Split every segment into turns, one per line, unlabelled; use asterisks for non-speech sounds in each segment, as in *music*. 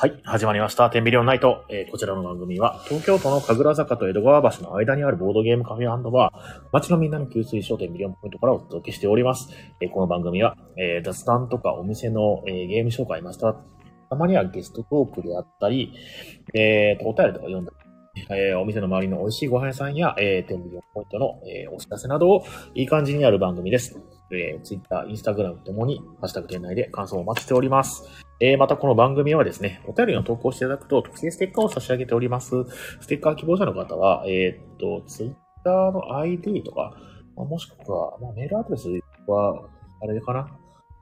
はい、始まりました。テンビリオンナイト。えーこちらの番組は、東京都の神楽坂と江戸川橋の間にあるボードゲームカフェバー、街のみんなの給水商店ミリオンポイントからお届けしております。えーこの番組は、えー雑談とかお店の、えーゲーム紹介、また、たまにはゲストトークであったり、えーと、お便りとか読んだり、えーお店の周りの美味しいご飯屋さんや、えー、テンビリオンポイントの、えーお知らせなどをいい感じにやる番組です。えー、Twitter、Instagram ともに、ハッシュタグテンナイで感想をお待ちしております。えー、またこの番組はですね、お便りの投稿していただくと、特製ステッカーを差し上げております。ステッカー希望者の方は、えーっと、ツイッターの ID とか、まあもしくは、まあ、メールアドレスは、あれかな。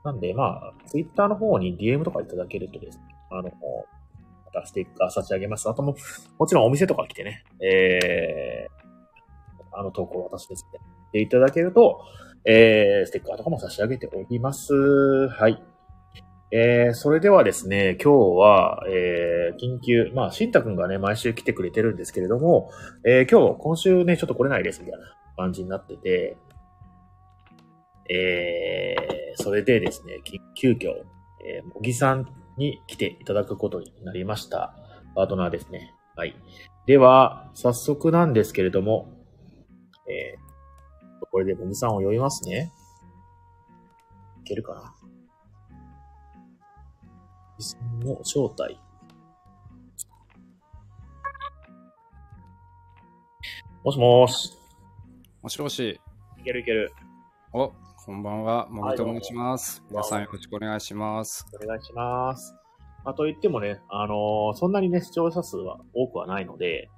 なんで、まあ、ツイッターの方に DM とかいただけるとですね、あの、またステッカー差し上げます。あとも、もちろんお店とか来てね、えー、あの投稿私ですね、していただけると、えー、ステッカーとかも差し上げております。はい。えー、それではですね、今日は、えー、緊急、まあ、しんたくんがね、毎週来てくれてるんですけれども、えー、今日、今週ね、ちょっと来れないです、みたいな感じになってて、えー、それでですね、急遽、えー、もぎさんに来ていただくことになりました。パートナーですね。はい。では、早速なんですけれども、えー、これでもぎさんを呼びますね。いけるかな？もぎさんの正体。もしもーし。
もしもし。
いけるいける。
お、こんばんは。もぎと申します。皆さんよろしくお願いします。
お願いします。まあ、と言ってもね、あのーそんなにね、視聴者数は多くはないので、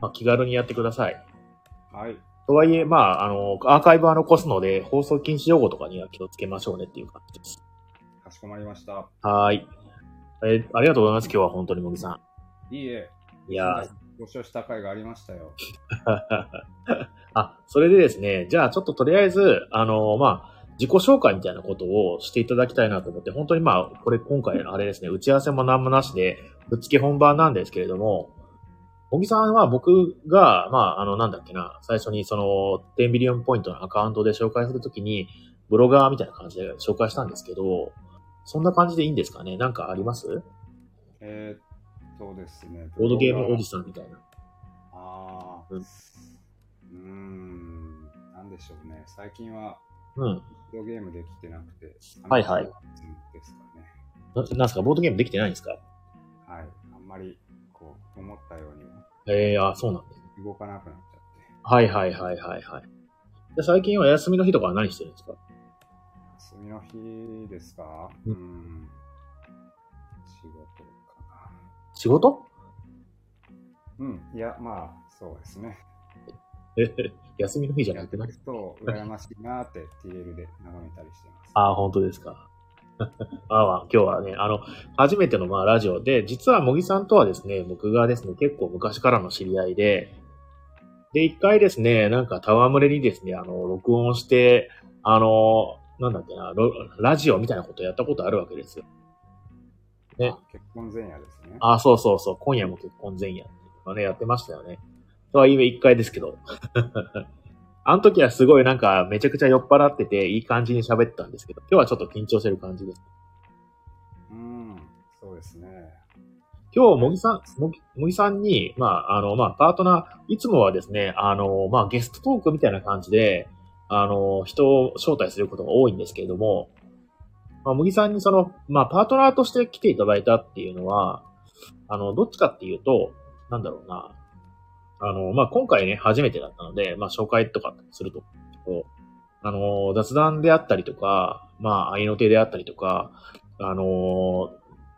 まあ、気軽にやってください。
はい。
とはいえ、まあ、あのーアーカイブは残すので、放送禁止用語とかには気をつけましょうねっていう感じです。
かしこまりました。
はーい。えーありがとうございます。今日は本当にもぎさ
いいえ。
ん。いやー
ご視聴した回がありましたよ。*laughs*
あ、それでですね、じゃあちょっととりあえず、あのーまあ、自己紹介みたいなことをしていただきたいなと思って、本当にまあ、これ今回あれですね、打ち合わせも何もなしで、ぶっつけ本番なんですけれども、小木さんは僕が、まあ、あの、なんだっけな、最初にその、10ビリオンポイントのアカウントで紹介するときに、ブロガーみたいな感じで紹介したんですけど、そんな感じでいいんですかね？なんかあります？
えー、っとですね。
ボードゲームおじさんみたいな。
ああ。
う
うんーん。なんでしょうね。最近は、
うん。
ボードゲームできてなくて。
はいはい
ですかね。
ななんすか？ボードゲームできてないんですか？
はい。あんまり、こう、思ったようには
ええー、あ、そうなんです。
動かなくなっちゃって。
はいはいはいはいはい。で最近は休みの日とかは何してるんですか？
休みの日ですか？
う
うんん。仕事かな。
仕事？
うん。いや、まあ、そうですね。
え、休みの日じゃなくて何？
やってると、羨ましいなって TL で眺めたりしてます。
ああ、本当ですか。*laughs* ああ今日はね、あの、初めてのまあラジオで、実は茂木さんとはですね、僕がですね、結構昔からの知り合いで、で、一回ですね、なんか戯れにですね、あの、録音して、あの、なんだっけな、ロラジオみたいなことやったことあるわけですよ。ね
あ結婚前夜ですね。
ああ、そうそうそう、今夜も結婚前夜っていうのね、やってましたよね。とはいえ一回ですけど。*laughs* あの時はすごいなんかめちゃくちゃ酔っ払ってていい感じに喋ってたんですけど、今日はちょっと緊張してる感じです。
うん、そうですね。
今日、もぎさん、もぎもぎさんに、まあ、あの、まあ、パートナー、いつもはですね、あの、まあ、ゲストトークみたいな感じで、あの、人を招待することが多いんですけれども、まあ、もぎさんにその、まあ、パートナーとして来ていただいたっていうのは、あの、どっちかっていうと、なんだろうな、あの、まあ、今回ね、初めてだったので、まあ、紹介とかすると、あの、雑談であったりとか、まあ、愛の手であったりとか、あの、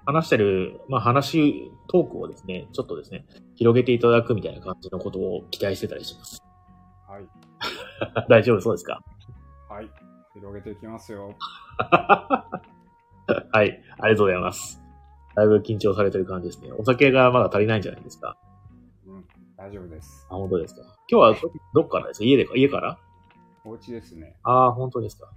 話してる、まあ、話、トークをですね、ちょっとですね、広げていただくみたいな感じのことを期待してたりします。
はい。
大丈夫そうですか？
はい。広げていきますよ。*laughs*
はい、ありがとうございます。だいぶ緊張されてる感じですね。お酒がまだ足りないんじゃないですか？
うん、大丈夫です。
あ、本当ですか？今日はどどっからですか？家でか？家から？
お家ですね。
ああ、本当ですか。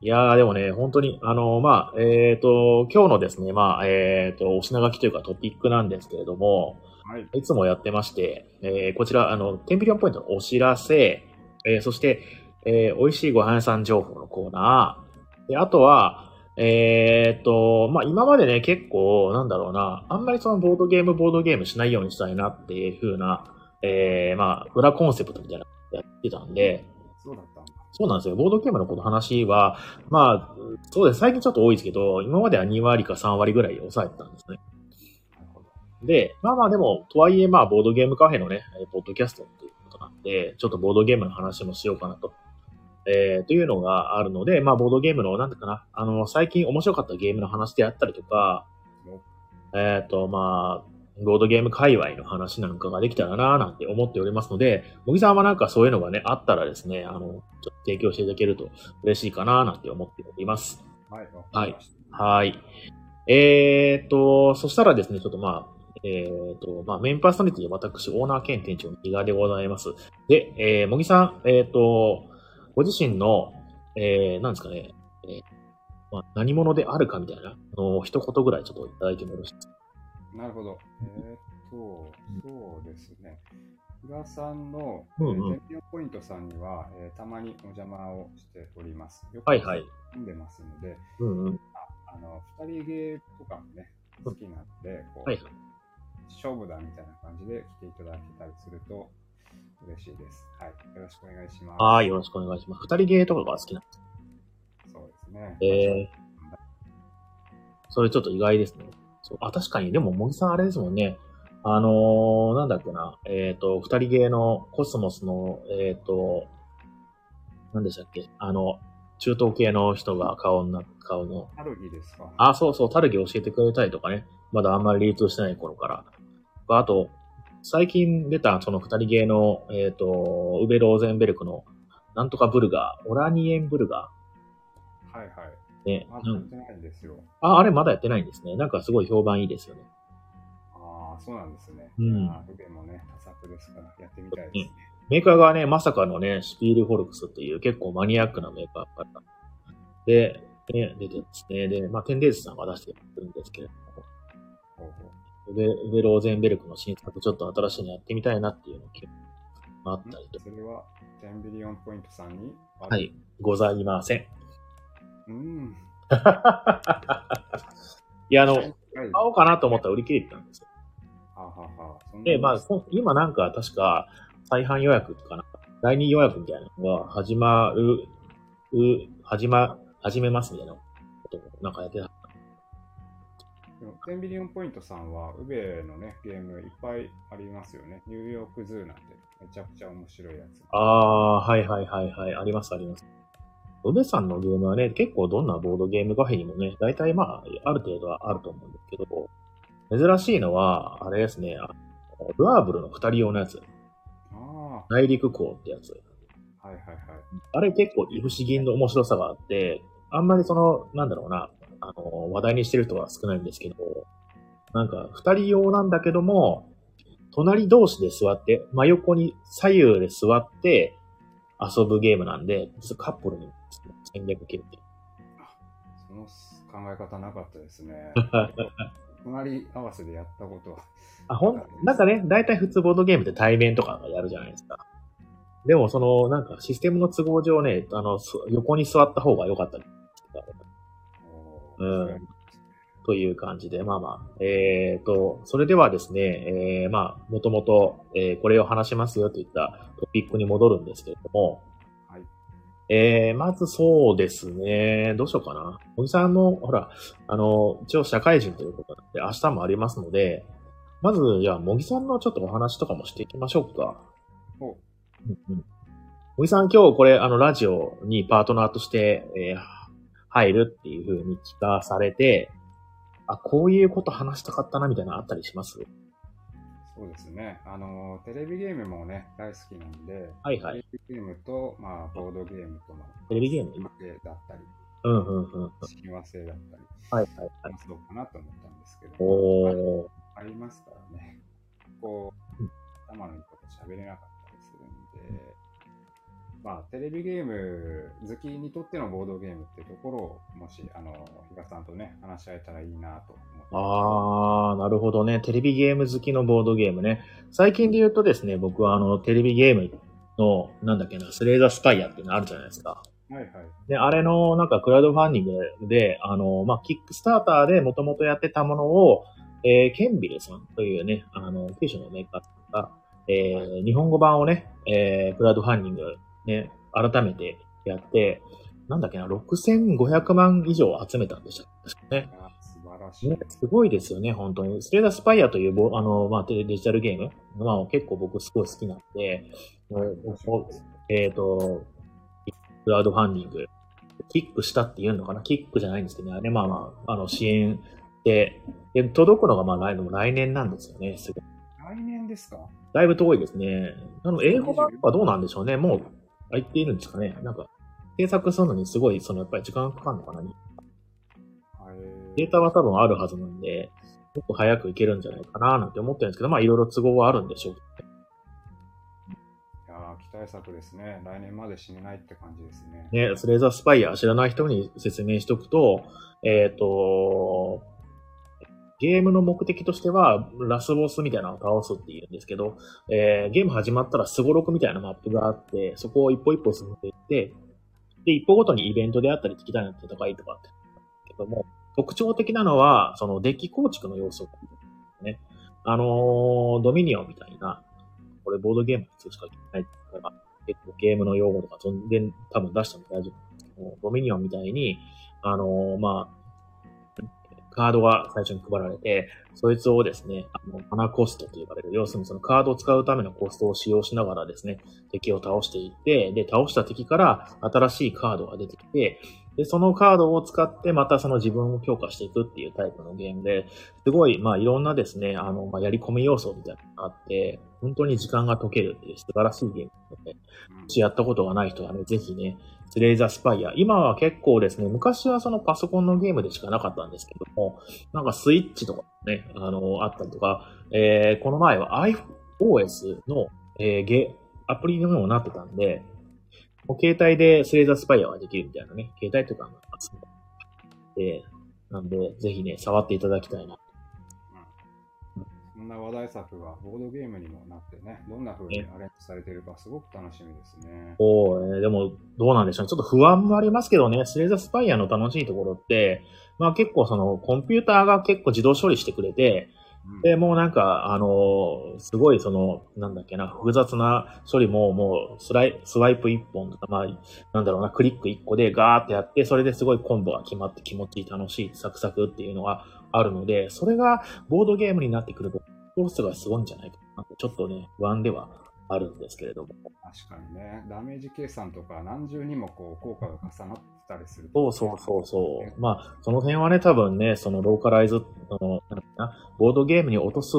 いやー、でもね、本当に、あのまあ、えっ、と、今日のですね、まあ、えっ、と、お品書きというかトピックなんですけれども、
はい。
いつもやってまして、えーこちら、あの、テンビリオンポイントのお知らせ、えーそして、えー美味しいご飯屋さん情報のコーナー、であとは、えーっと、と、まあ今までね、結構、なんだろうな、あんまりそのボードゲーム、ボードゲームしないようにしたいなっていう風な、えー、まあ、裏コンセプトみたいなのやってたんで、
そうだった。
そうなんですよ。ボードゲームのこの話は、まあ、そうです。最近ちょっと多いですけど、今までは2割か3割ぐらい抑えてたんですね。で、まあまあでも、とはいえまあ、ボードゲームカフェのね、えーポッドキャストっていうで、ちょっとボードゲームの話もしようかなと。えー、というのがあるので、まあ、ボードゲームの、なんだかな、あの、最近面白かったゲームの話であったりとか、えっ、と、まあ、ボードゲーム界隈の話なんかができたらなぁなんて思っておりますので、茂木さんはなんかそういうのがね、あったらですね、あの、ちょっと提供していただけると嬉しいかなぁなんて思っております。
はい、わかりました。
はい。えー、と、そしたらですね、ちょっとまあ、えー、と、まあ、メインパーソナリティは私、オーナー兼店長の伊賀でございます。で、えー、茂木さん、えー、と、ご自身の、えー、なんですかね、えーまあ、何者であるかみたいな、あの、一言ぐらいちょっといただいてもよろしいですか？
なるほど。えーっと、そうですね。比嘉さんの、
うんうん
えポイントさんには、えーたまにお邪魔をしております。よく
はいはい。
住んでますので、
うんうん。
あの、二人ゲーとかもね、好きなんで、こう、
はい
勝負だみたいな感じで来ていただけたりすると嬉しいです。はい。よろしくお願いします。
はい、よろしくお願いします。二人ゲーとかが好きなんです
そうですね。
えそれちょっと意外ですね。そうあ、確かに、でも、茂木さんあれですもんね。あのー、なんだっけな。えっ、と、二人ゲーのコスモスの、えっ、と、何でしたっけあの、中東系の人が顔な、顔の。
ハルギですか？
あ、そうそう、タルギ教えてくれたりとかね。まだあんまり流通してない頃から。あと、最近出たその二人ゲーの、えっ、と、ウベローゼンベルクの、なんとかブルガー、オラニエンブルガ
はいはい。
ー。ね、
まだ
うん
やってないんですよ。
あ、あれまだやってないんですね。なんかすごい評判いいですよね。
ああ、そうなんですね。
うん
まあウベもね、多作ですから、やってみたいですね。
メーカーがね、まさかのね、シピールフォルクスっていう結構マニアックなメーカーから。で、ね、出てますね。で、まあ、テンデイズさんが出してるんですけれども、
ほうほう
ウベウベローゼンベルクの新作ちょっと新しいのやってみたいなっていうのがあったりと。
それは、テンビリオンポイントさんに
は。い、ございません。
うん。*laughs*
いや、あの、
はい。
買おうかなと思ったら売り切れてたんですよ。
はあはあは
で、まあ、こ今なんか確か、再販予約かな。第二予約みたいなのが始まる、う、始ま、始めますみたいなことをなんかやってた。
テンビリオンポイントさんは、ウベのね、ゲームいっぱいありますよね。ニューヨークズーなんて、めちゃくちゃ面白いやつ。
ああ、はいはいはいはい。ありますあります。ロベさんのゲームはね、結構どんなボードゲームカフェにもね、大体まあ、ある程度はあると思うんですけど、珍しいのは、あれですね、ルアーブルの二人用のやつ。
あ
内陸港ってやつ。
あ、はいはいはい。
あれ結構不思議の面白さがあって、あんまりその、なんだろうな、あの、話題にしてる人は少ないんですけど、なんか、二人用なんだけども、隣同士で座って、真横に左右で座って遊ぶゲームなんで、カップルに戦略系って。
その考え方なかったですね。*laughs* 隣合わせでやったことは。
あ、ほん、なんかね、大体普通ボードゲームって対面とかやるじゃないですか。でも、その、なんかシステムの都合上ね、あの、す横に座った方が良かったり
おー
うんという感じで、まあまあ、えーと、それではですね、えー、まあ、もともと、えーこれを話しますよといったトピックに戻るんですけれども、
はい。
えー、まずそうですね、どうしようかな。小木さんも、ほら、あの、一応社会人ということなんで、明日もありますので、まず、じゃあ、茂木さんのちょっとお話とかもしていきましょうか。
お
うんうん。茂木さん、今日これ、あの、ラジオにパートナーとして、えー入るっていう風に聞かされて、あ、こういうこと話したかったな、みたいなのあったりします？
そうですね。あの、テレビゲームもね、大好きなんで、
はいはい。
テレビゲームと、まあ、ボードゲームとの
テレビゲーム？
だったり、
うんうんうんうん。
親和性だったり、
はいはいはい。
話そうかなと思ったんですけど、
おー。
ありますからね。こ
う
う、頭のいいこと喋れなかったりするんで、まあ、テレビゲーム好きにとってのボードゲームってところを、もし、あの、比嘉さんとね、話し合えたらいいなと思。
あー、なるほどね。テレビゲーム好きのボードゲームね。最近で言うとですね、僕はあの、テレビゲームの、なんだっけな、スレイザースカイアっていうのあるじゃないですか。
はいはい。
で、あれのなんかクラウドファンディングで、あの、まあ、キックスターターでもともとやってたものを、えー、ケンビルさんというね、あの、九州のメーカーが、えー、日本語版をね、えー、クラウドファンディングね、改めてやって、なんだっけな、6500万以上集めたんでした確かね。
素晴らしい。
ね、すごいですよね、本当に。スレーダースパイアというボ、あの、まあ、デジタルゲーム、まあ、結構僕すごい好きなんで、えっ、と、クラウドファンディング、キックしたっていうのかな？キックじゃないんですけどね、あれまあまあ、あの、支援で、で届くのがまあ来年来年なんですよね、すぐ。
来年ですか？
だいぶ遠いですね。あの、英語版はどうなんでしょうね。もう、入っているんですかね。なんか、制作するのにすごい、その、やっぱり時間かかるのかな。データは多分あるはずなんで、もっと早くいけるんじゃないかななんて思ってるんですけど、まあいろいろ都合はあるんでしょう
いやー期待作ですね。来年まで死ねないって感じですね。
ね。スレーザースパイア知らない人に説明しておくと、えっ、と、ゲームの目的としては、ラスボスみたいなのを倒すっていうんですけど、えーゲーム始まったらスゴロクみたいなマップがあって、そこを一歩一歩進んでいって、で、一歩ごとにイベントであったり、敵対の戦いとかって、けども、特徴的なのは、そのデッキ構築の要素ね。あのードミニオンみたいな、これボードゲームに通しか聞いてないから、結構ゲームの用語とか全然多分出しても大丈夫なんですけど、ドミニオンみたいに、あのーまあ、カードが最初に配られて、そいつをですね、あの、マナコストと呼ばれる、要するにそのカードを使うためのコストを使用しながらですね、敵を倒していって、で、倒した敵から新しいカードが出てきて、で、そのカードを使ってまたその自分を強化していくっていうタイプのゲームで、すごい、まあいろんなですね、あの、まあやり込み要素みたいなのがあって、本当に時間が解けるっていう素晴らしいゲームなので、もしやったことがない人はね、ぜひね、レイザースパイア。今は結構ですね、昔はそのパソコンのゲームでしかなかったんですけども、なんかスイッチとかね、あの、あったりとか、えー、この前は iOS の、えー、ゲ、アプリのようになってたんで、もう携帯でスレイザースパイアができるみたいなね、携帯とか、まあスマホで、なんで、ぜひね、触っていただきたいな。
そんな話題作がボードゲームにもなってね、どんな風にアレンジされているかすごく楽しみですね。
おーえーでも、どうなんでしょうね。ちょっと不安もありますけどね、スレイザースパイアの楽しいところって、まあ結構その、コンピューターが結構自動処理してくれて、
うん
で、もうなんか、あのーすごいその、なんだっけな、複雑な処理ももうスライ、スワイプ一本とか、まあ、なんだろうな、クリック一個でガーってやって、それですごいコンボが決まって気持ちいい、楽しい、サクサクっていうのがあるので、それがボードゲームになってくると、コースがすごいんじゃないかなちょっとね、不安ではあるんですけれども。
確かにね、ダメージ計算とか何重にもこう効果が重なってたりする
そうそうそうそう。まあ、その辺はね、多分ね、そのローカライズ、あの、なボードゲームに落とす、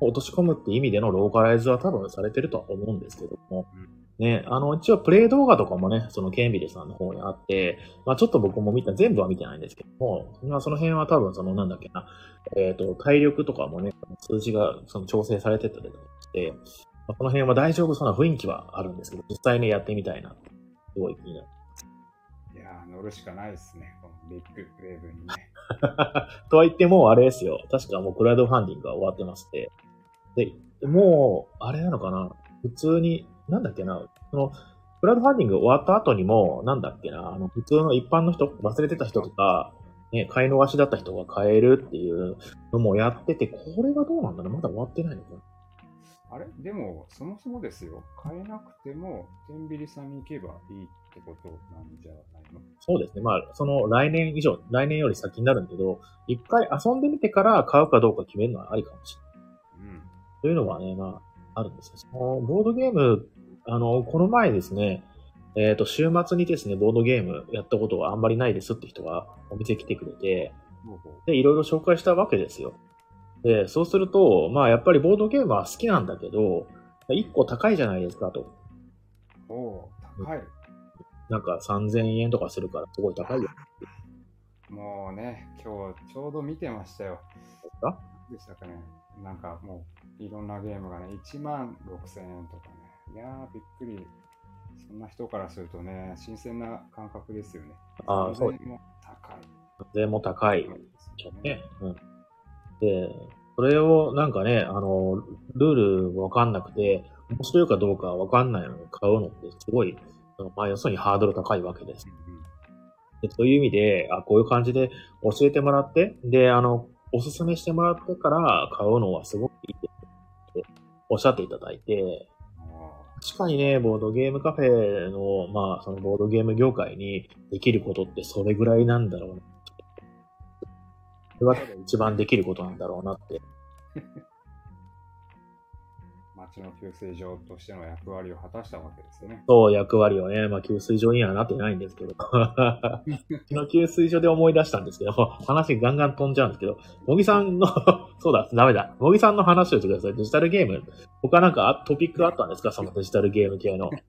落とし込むって意味でのローカライズは多分されてるとは思うんですけども、ね、あの、一応プレイ動画とかもね、そのケンビルさんの方にあって、まあちょっと僕も見た、全部は見てないんですけども、まあその辺は多分そのなんだっけな、えっ、と、体力とかもね、数字がその調整されてたりとかして、まあ、この辺は大丈夫そうな雰囲気はあるんですけど、実際ね、やってみたいな、すごい気になる。
いやー、乗るしかないですね、このビッグウェーブにね。*laughs*
とは言っても、あれですよ。確かもうクラウドファンディングが終わってまして。で、もう、あれなのかな普通に、なんだっけなその、クラウドファンディング終わった後にも、なんだっけなあの、普通の一般の人、忘れてた人とか、ね、買い逃しだった人が買えるっていうのもやってて、これがどうなんだろうまだ終わってないのかな
あれ？でも、そもそもですよ、買えなくても、天秤さんに行けばいいってことなんじゃないの？
そうですね。まあ、その来年以上、来年より先になるんだけど、一回遊んでみてから買うかどうか決めるのはありかもしれない。
うん。
というのはね、まあ、あるんですよ。そのボードゲーム、あの、この前ですね、えっ、と、週末にですね、ボードゲームやったことがあんまりないですって人がお店来てくれて、で、いろいろ紹介したわけですよ。で、そうすると、まあ、やっぱりボードゲームは好きなんだけど、一個高いじゃないですかと。
おー高い。
なんか3000円とかするからすごい高いよ。*laughs*
もうね、今日ちょうど見てましたよ。
か？
でしたかね。なんかもう、いろんなゲームがね、1万6000円とかね。いやー、びっくり。そんな人からするとね、新鮮な感覚ですよね。
ああ、そう。
3000円も高い。
税も高い。ね。うん。で、それをなんかね、あの、ルールわかんなくて、面白いかどうかわかんないのに買うのってすごい、まあ、要するにハードル高いわけです。
うんうん
でそういう意味で、あ、こういう感じで教えてもらって、で、あの、おすすめしてもらってから買うのはすごくいいですっておっしゃっていただいて、
あ
確かにね、ボードゲームカフェの、まあ、そのボードゲーム業界にできることってそれぐらいなんだろうな。それが多分一番できることなんだろうなって。
の給水所としての役割を果たしたわけですよね。
そう、役割をね、まあ、給水所にはなってないんですけど。うちの給水所で思い出したんですけど、話ガンガン飛んじゃうんですけど、茂木さんの、*laughs* そうだ、ダメだ。茂木さんの話をしてください。デジタルゲーム。他なんかあトピックあったんですか？そのデジタルゲーム系の。*laughs*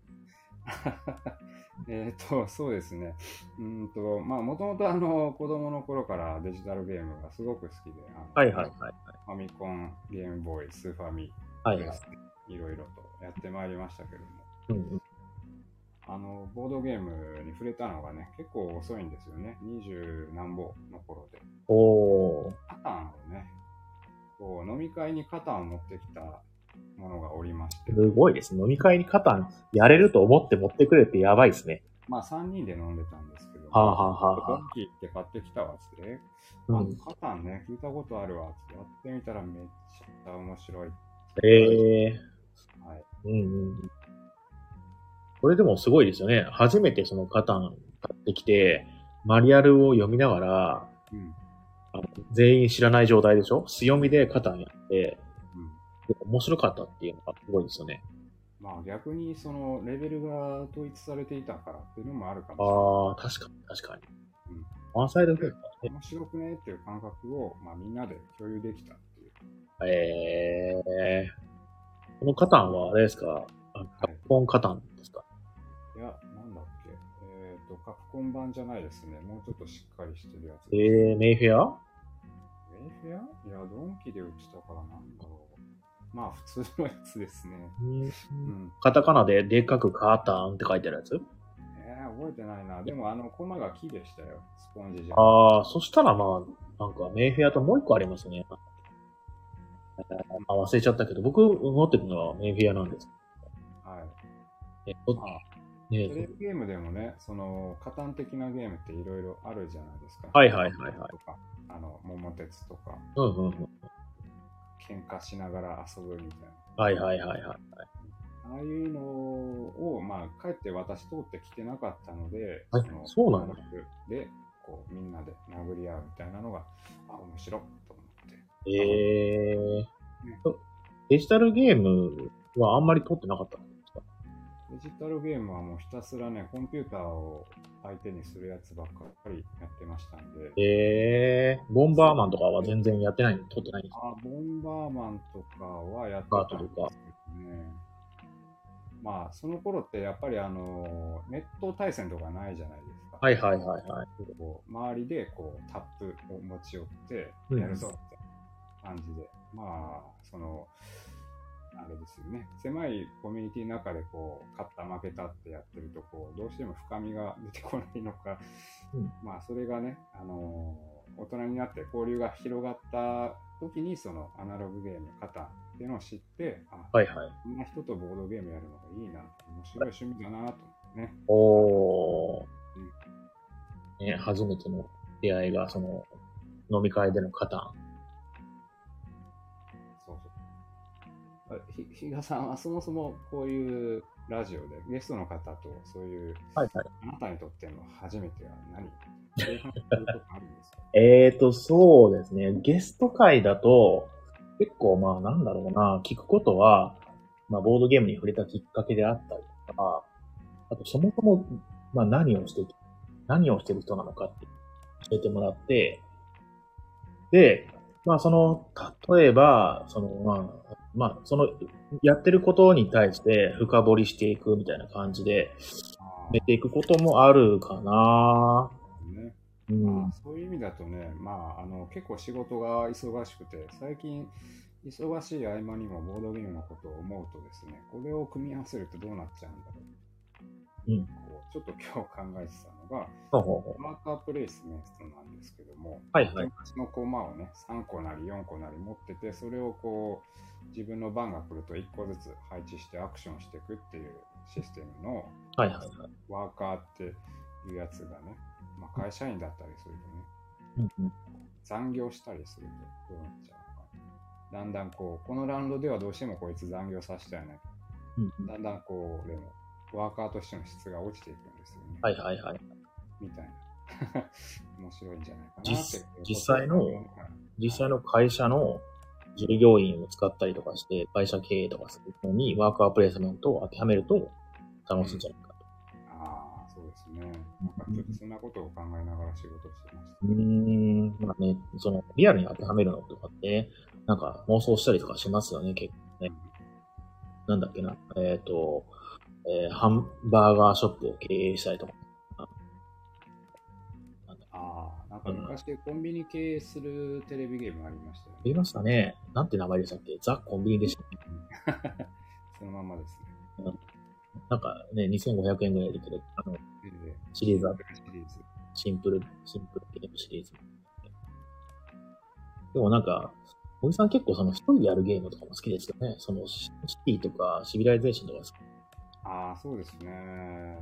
えっと、そうですね。うーんと、まあ、もともとあの、子供の頃からデジタルゲームがすごく好きで、あの
はいはいはい。
ファミコン、ゲームボーイ、スーファミ、
はいはい。
いろいろとやってまいりましたけども、
うんうん、
あの、ボードゲームに触れたのがね、結構遅いんですよね。二十何本の頃で。
おー。
カタンをね、こう、飲み会にカタンを持ってきたものがおりまして、
すごいです。飲み会にカタンやれると思って持ってくれってやばいですね。
まあ3人で飲んでたんですけど、
はあ、はあはあは
ドンキって買ってきたわっつって、
うん、
カタンね、聞いたことあるわっつってやってみたらめっちゃ面白い。
ええ
はい。
うんうん。これでもすごいですよね。初めてそのカタン買ってきて、マニュアルを読みながら、
うん。
あの全員知らない状態でしょ？強みでカタンやって、
うん。
で面白かったっていうのがすごいですよね。
まあ逆にそのレベルが統一されていたからっていうのもあるかもしれない。
ああ、確かに確かに。
うん
ワンサイドゲームだね。
面白くねっていう感覚を、まあ、みんなで共有できたっていう。
ええこのカタンはあれですか？カプコンカタンですか？
いや、なんだっけ？えっ、と、カプコン版じゃないですね。もうちょっとしっかりしてるやつ。
ええメイフェア？
メイフェア？いや、ドンキで売ってたからなんだろう。まあ、普通のやつですね。うん。
カタカナででっかくカタンって書いてあるやつ？
えー、覚えてないな。でも、あの、コマが木でしたよ。スポンジじゃん。
ああ、そしたらまあ、なんかメイフェアともう一個ありますね。えーあ忘れちゃったけど、僕持ってるのはメイフェアなんです。
はい。
えっと、
まあ、
ね
テレビゲームでもね、その、加担的なゲームっていろいろあるじゃないですか。
はいはいはいはい
とか、あの、桃鉄とか、
うんうんうん。
喧嘩しながら遊ぶみたいな。
はいはいはいはい。
ああいうのを、まあ、かえって私通ってきてなかったので、
はい
の
そうなんだ
で、こう、みんなで殴り合うみたいなのが、あ、面白いと思って。
えー、デジタルゲームはあんまり撮ってなかったんですか？
デジタルゲームはもうひたすらね、コンピューターを相手にするやつばっかりやってましたんで、
えー、ボンバーマンとかは全然やってない、撮ってないんですか？
あ、ボンバーマンとかはやってたんですけどね。まあ、その頃ってやっぱりあの、ネット対戦とかないじゃないですか。
はいはいはいはい。
こう周りでこうタップを持ち寄って
うん
やるぞ感じで、まあそのあれですよね。狭いコミュニティの中でこう勝った負けたってやってるとこうどうしても深みが出てこないのか、
うん。
まあそれがね、あの大人になって交流が広がった時にそのアナログゲーム型っていうのを知ってあ、
はいはい。
こんな人とボードゲームやるのがいいな。面白い趣味だなと思ってね。
おー。ね、初めての出会いが、その、飲み会でのカタン。
そう。あひ、ひがさんはそもそもこういうラジオでゲストの方とそういう、
はいはい。
あなたにとっての初めては何
えーと、そうですね。ゲスト会だと、結構まあなんだろうな、聞くことは、まあボードゲームに触れたきっかけであったりとか、あとそもそも、まあ何をして、何をしてる人なのかって教えてもらって、で、まあその、例えば、そのまあ、まあその、やってることに対して深掘りしていくみたいな感じで、
あ
めていくこともあるかな
ーね
うん
まあ。そういう意味だとね、まあ、あの結構仕事が忙しくて、最近、忙しい合間にもボードゲームのことを思うとですね、これを組み合わせるとどうなっちゃうんだろう。
うん
こうちょっと今日考えてたのが、マーカープレイスメントなんですけども、
はいはい。
そのコマをね、3個なり4個なり持ってて、それをこう、自分の番が来ると1個ずつ配置してアクションしていくっていうシステムの
はいはいはい。
ワーカーっていうやつがね、まあ、会社員だったりするとね、
うんうん。
残業したりするとどうなっちゃうのかな。だんだんこう、このラウンドではどうしてもこいつ残業させたよね。
うんうん
だんだんこう、でも、ワーカーとしての質が落ちていくんですよね。
はいはいはい。
みたいな。*laughs* 面白いんじゃないかな
実。実際の
はい
実際の会社の従業員を使ったりとかして、会社経営とかするのにワーカープレイスメントを当てはめると楽しいんじゃないかと。
ああ、そうですね。なんかちょっとそんなことを考えながら仕事をしてました。
うーん、まあね、その、リアルに当てはめるのとかって、なんか妄想したりとかしますよね、結構ね。なんだっけな。えっ、と、えーハンバーガーショップを経営したりとか。
なんか昔コンビニ経営するテレビゲームありましたよ
ありましたね。なんて名前でしたっけ？ザ・コンビニでしたね。
ね。*laughs* そのまんまですね。
なんかね、2500円ぐらいであの、
ええ
シリーズあ
シリーズ。
シンプル、シンプルゲームシリーズ。でもなんか、おじさん結構その一人でやるゲームとかも好きですよね。そのシムシティとかシビライゼーションとか好き。
ああ、そうですね。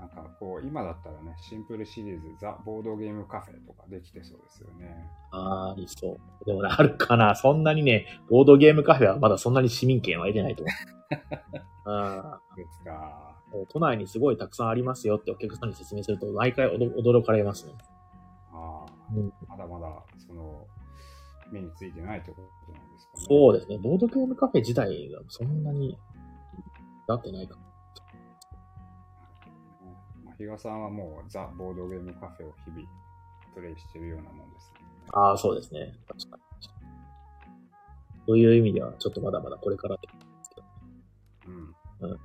なんかこう、今だったらね、シンプルシリーズ、ザ・ボードゲームカフェとかできてそうですよね。
あーありそう。でもね、あるかな。そんなにね、ボードゲームカフェはまだそんなに市民権は得てないと思う。*laughs* あ
ですか。
ー都内にすごいたくさんありますよってお客さんに説明すると、毎回驚驚かれますね。
ああ、
うん
まだまだ、その、目についてないってことなんですかね。
そうですね。ボードゲームカフェ自体がそんなに、なってないかも。
まあ、比嘉さんはもうザ・ボードゲームカフェを日々プレイしてるようなもんですね。
ああ、そうですね。確かに。そういう意味では、ちょっとまだまだこれからってですけど。
うん。
うん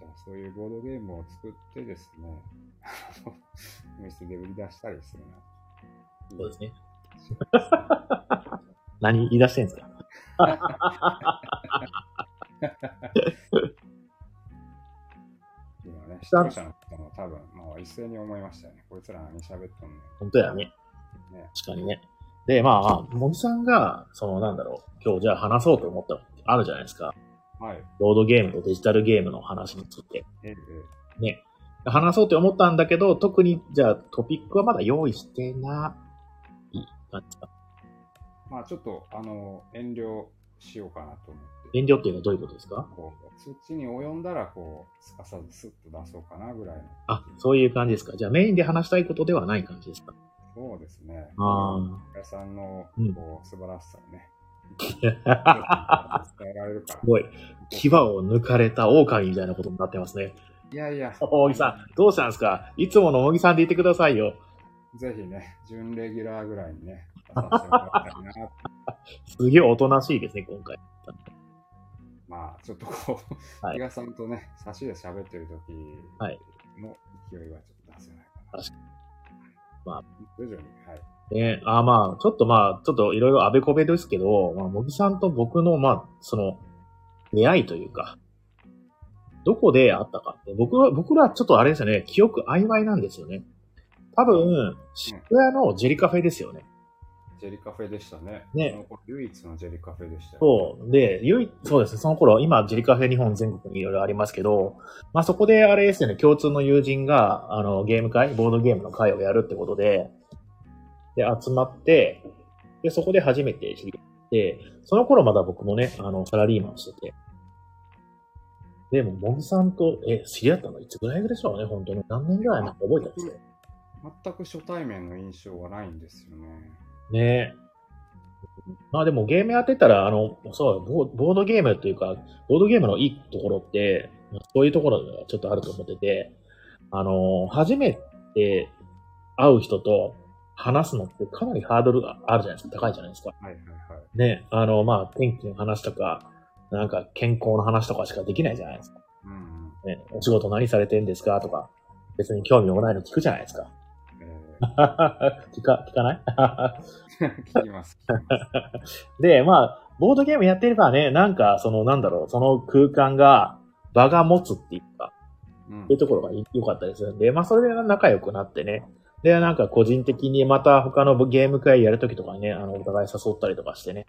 じゃあ、そういうボードゲームを作ってですね、*laughs* お店で売り出したりするな。
そうですね。*laughs* 何言い出してんすか？*laughs*
視聴者の人も多分、もう一斉に思いましたよね。こいつら何喋っとんね
本当やね。
ん。ね。
確かにね。で、まあ、茂木さんが、その、なんだろう、今日じゃあ話そうと思ったのってあるじゃないですか。
はい。
ボードゲームとデジタルゲームの話について。
ええ、え
ね。話そうと思ったんだけど、特に、じゃあトピックはまだ用意してない感じか。
えまあちょっと、あの、遠慮しようかなと思って。
遠慮っていうのはどういうことですか？
そっちに及んだら、こう、すかさずスッと出そうかなぐらいの。
あ、そういう感じですか？じゃあメインで話したいことではない感じですか？
そうですね。
あ
比嘉さんの
うん、
こう、素晴らしさをね、
あ。*laughs*
伝えられるから。
すごい。牙を抜かれた狼みたいなことになってますね。
いやいや、
茂木さん、どうしたんですか？いつもの茂木さんでいてくださいよ。
ぜひね、準レギュラーぐらいにね、*laughs* 出させてもらいたいな。
すげえおとなしいですね、今回。
まあ、ちょっとこう、
はい
比嘉さんとね、差しで喋ってる時
はい
の勢いはちょっと出せないかな。
確まあ、
徐々に、はい。
ねあまあ、ちょっとまあ、ちょっといろいろあべこべですけど、まあ、茂木さんと僕の、まあ、その、出会いというか、どこで会ったかって、僕は、僕らちょっとあれですよね、記憶曖昧なんですよね。多分、渋谷のジェリカフェですよね。
ジェリカフェでしたね。
ね
唯一のジェリカフェでしたよ、
そう。で、唯一、そうですね、その頃、今、ジェリカフェ日本全国にいろいろありますけど、まあそこであれですよね、共通の友人が、あの、ゲーム会、ボードゲームの会をやるってことで、で、集まって、で、そこで初めて知り合って、その頃まだ僕もね、あの、サラリーマンしてて、でも、モグさんと、え、知り合ったのいつぐらいでしょうね、本当に。何年ぐらいなんか覚えてます？
全く初対面の印象はないんですよね。
ねえ。まあでもゲームやってたら、あの、そう、ボードゲームというか、ボードゲームのいいところって、そういうところがちょっとあると思ってて、あの、初めて会う人と話すのってかなりハードルがあるじゃないですか。高いじゃないですか。
はいはいはい。
ね、あの、まあ、天気の話とか、なんか健康の話とかしかできないじゃないですか。
うんうん。
ね、お仕事何されてんですかとか、別に興味もないの聞くじゃないですか。
え
聞か、聞かない？
ー、*laughs* 聞きます。*laughs*
で、まあ、ボードゲームやってればね、なんか、その、なんだろう、その空間が、場が持つっていうか、
うん
そういうところが良かったりするんで、まあ、それで仲良くなってね。で、なんか個人的にまた他のゲーム会やるときとかにね、あの、お互い誘ったりとかしてね。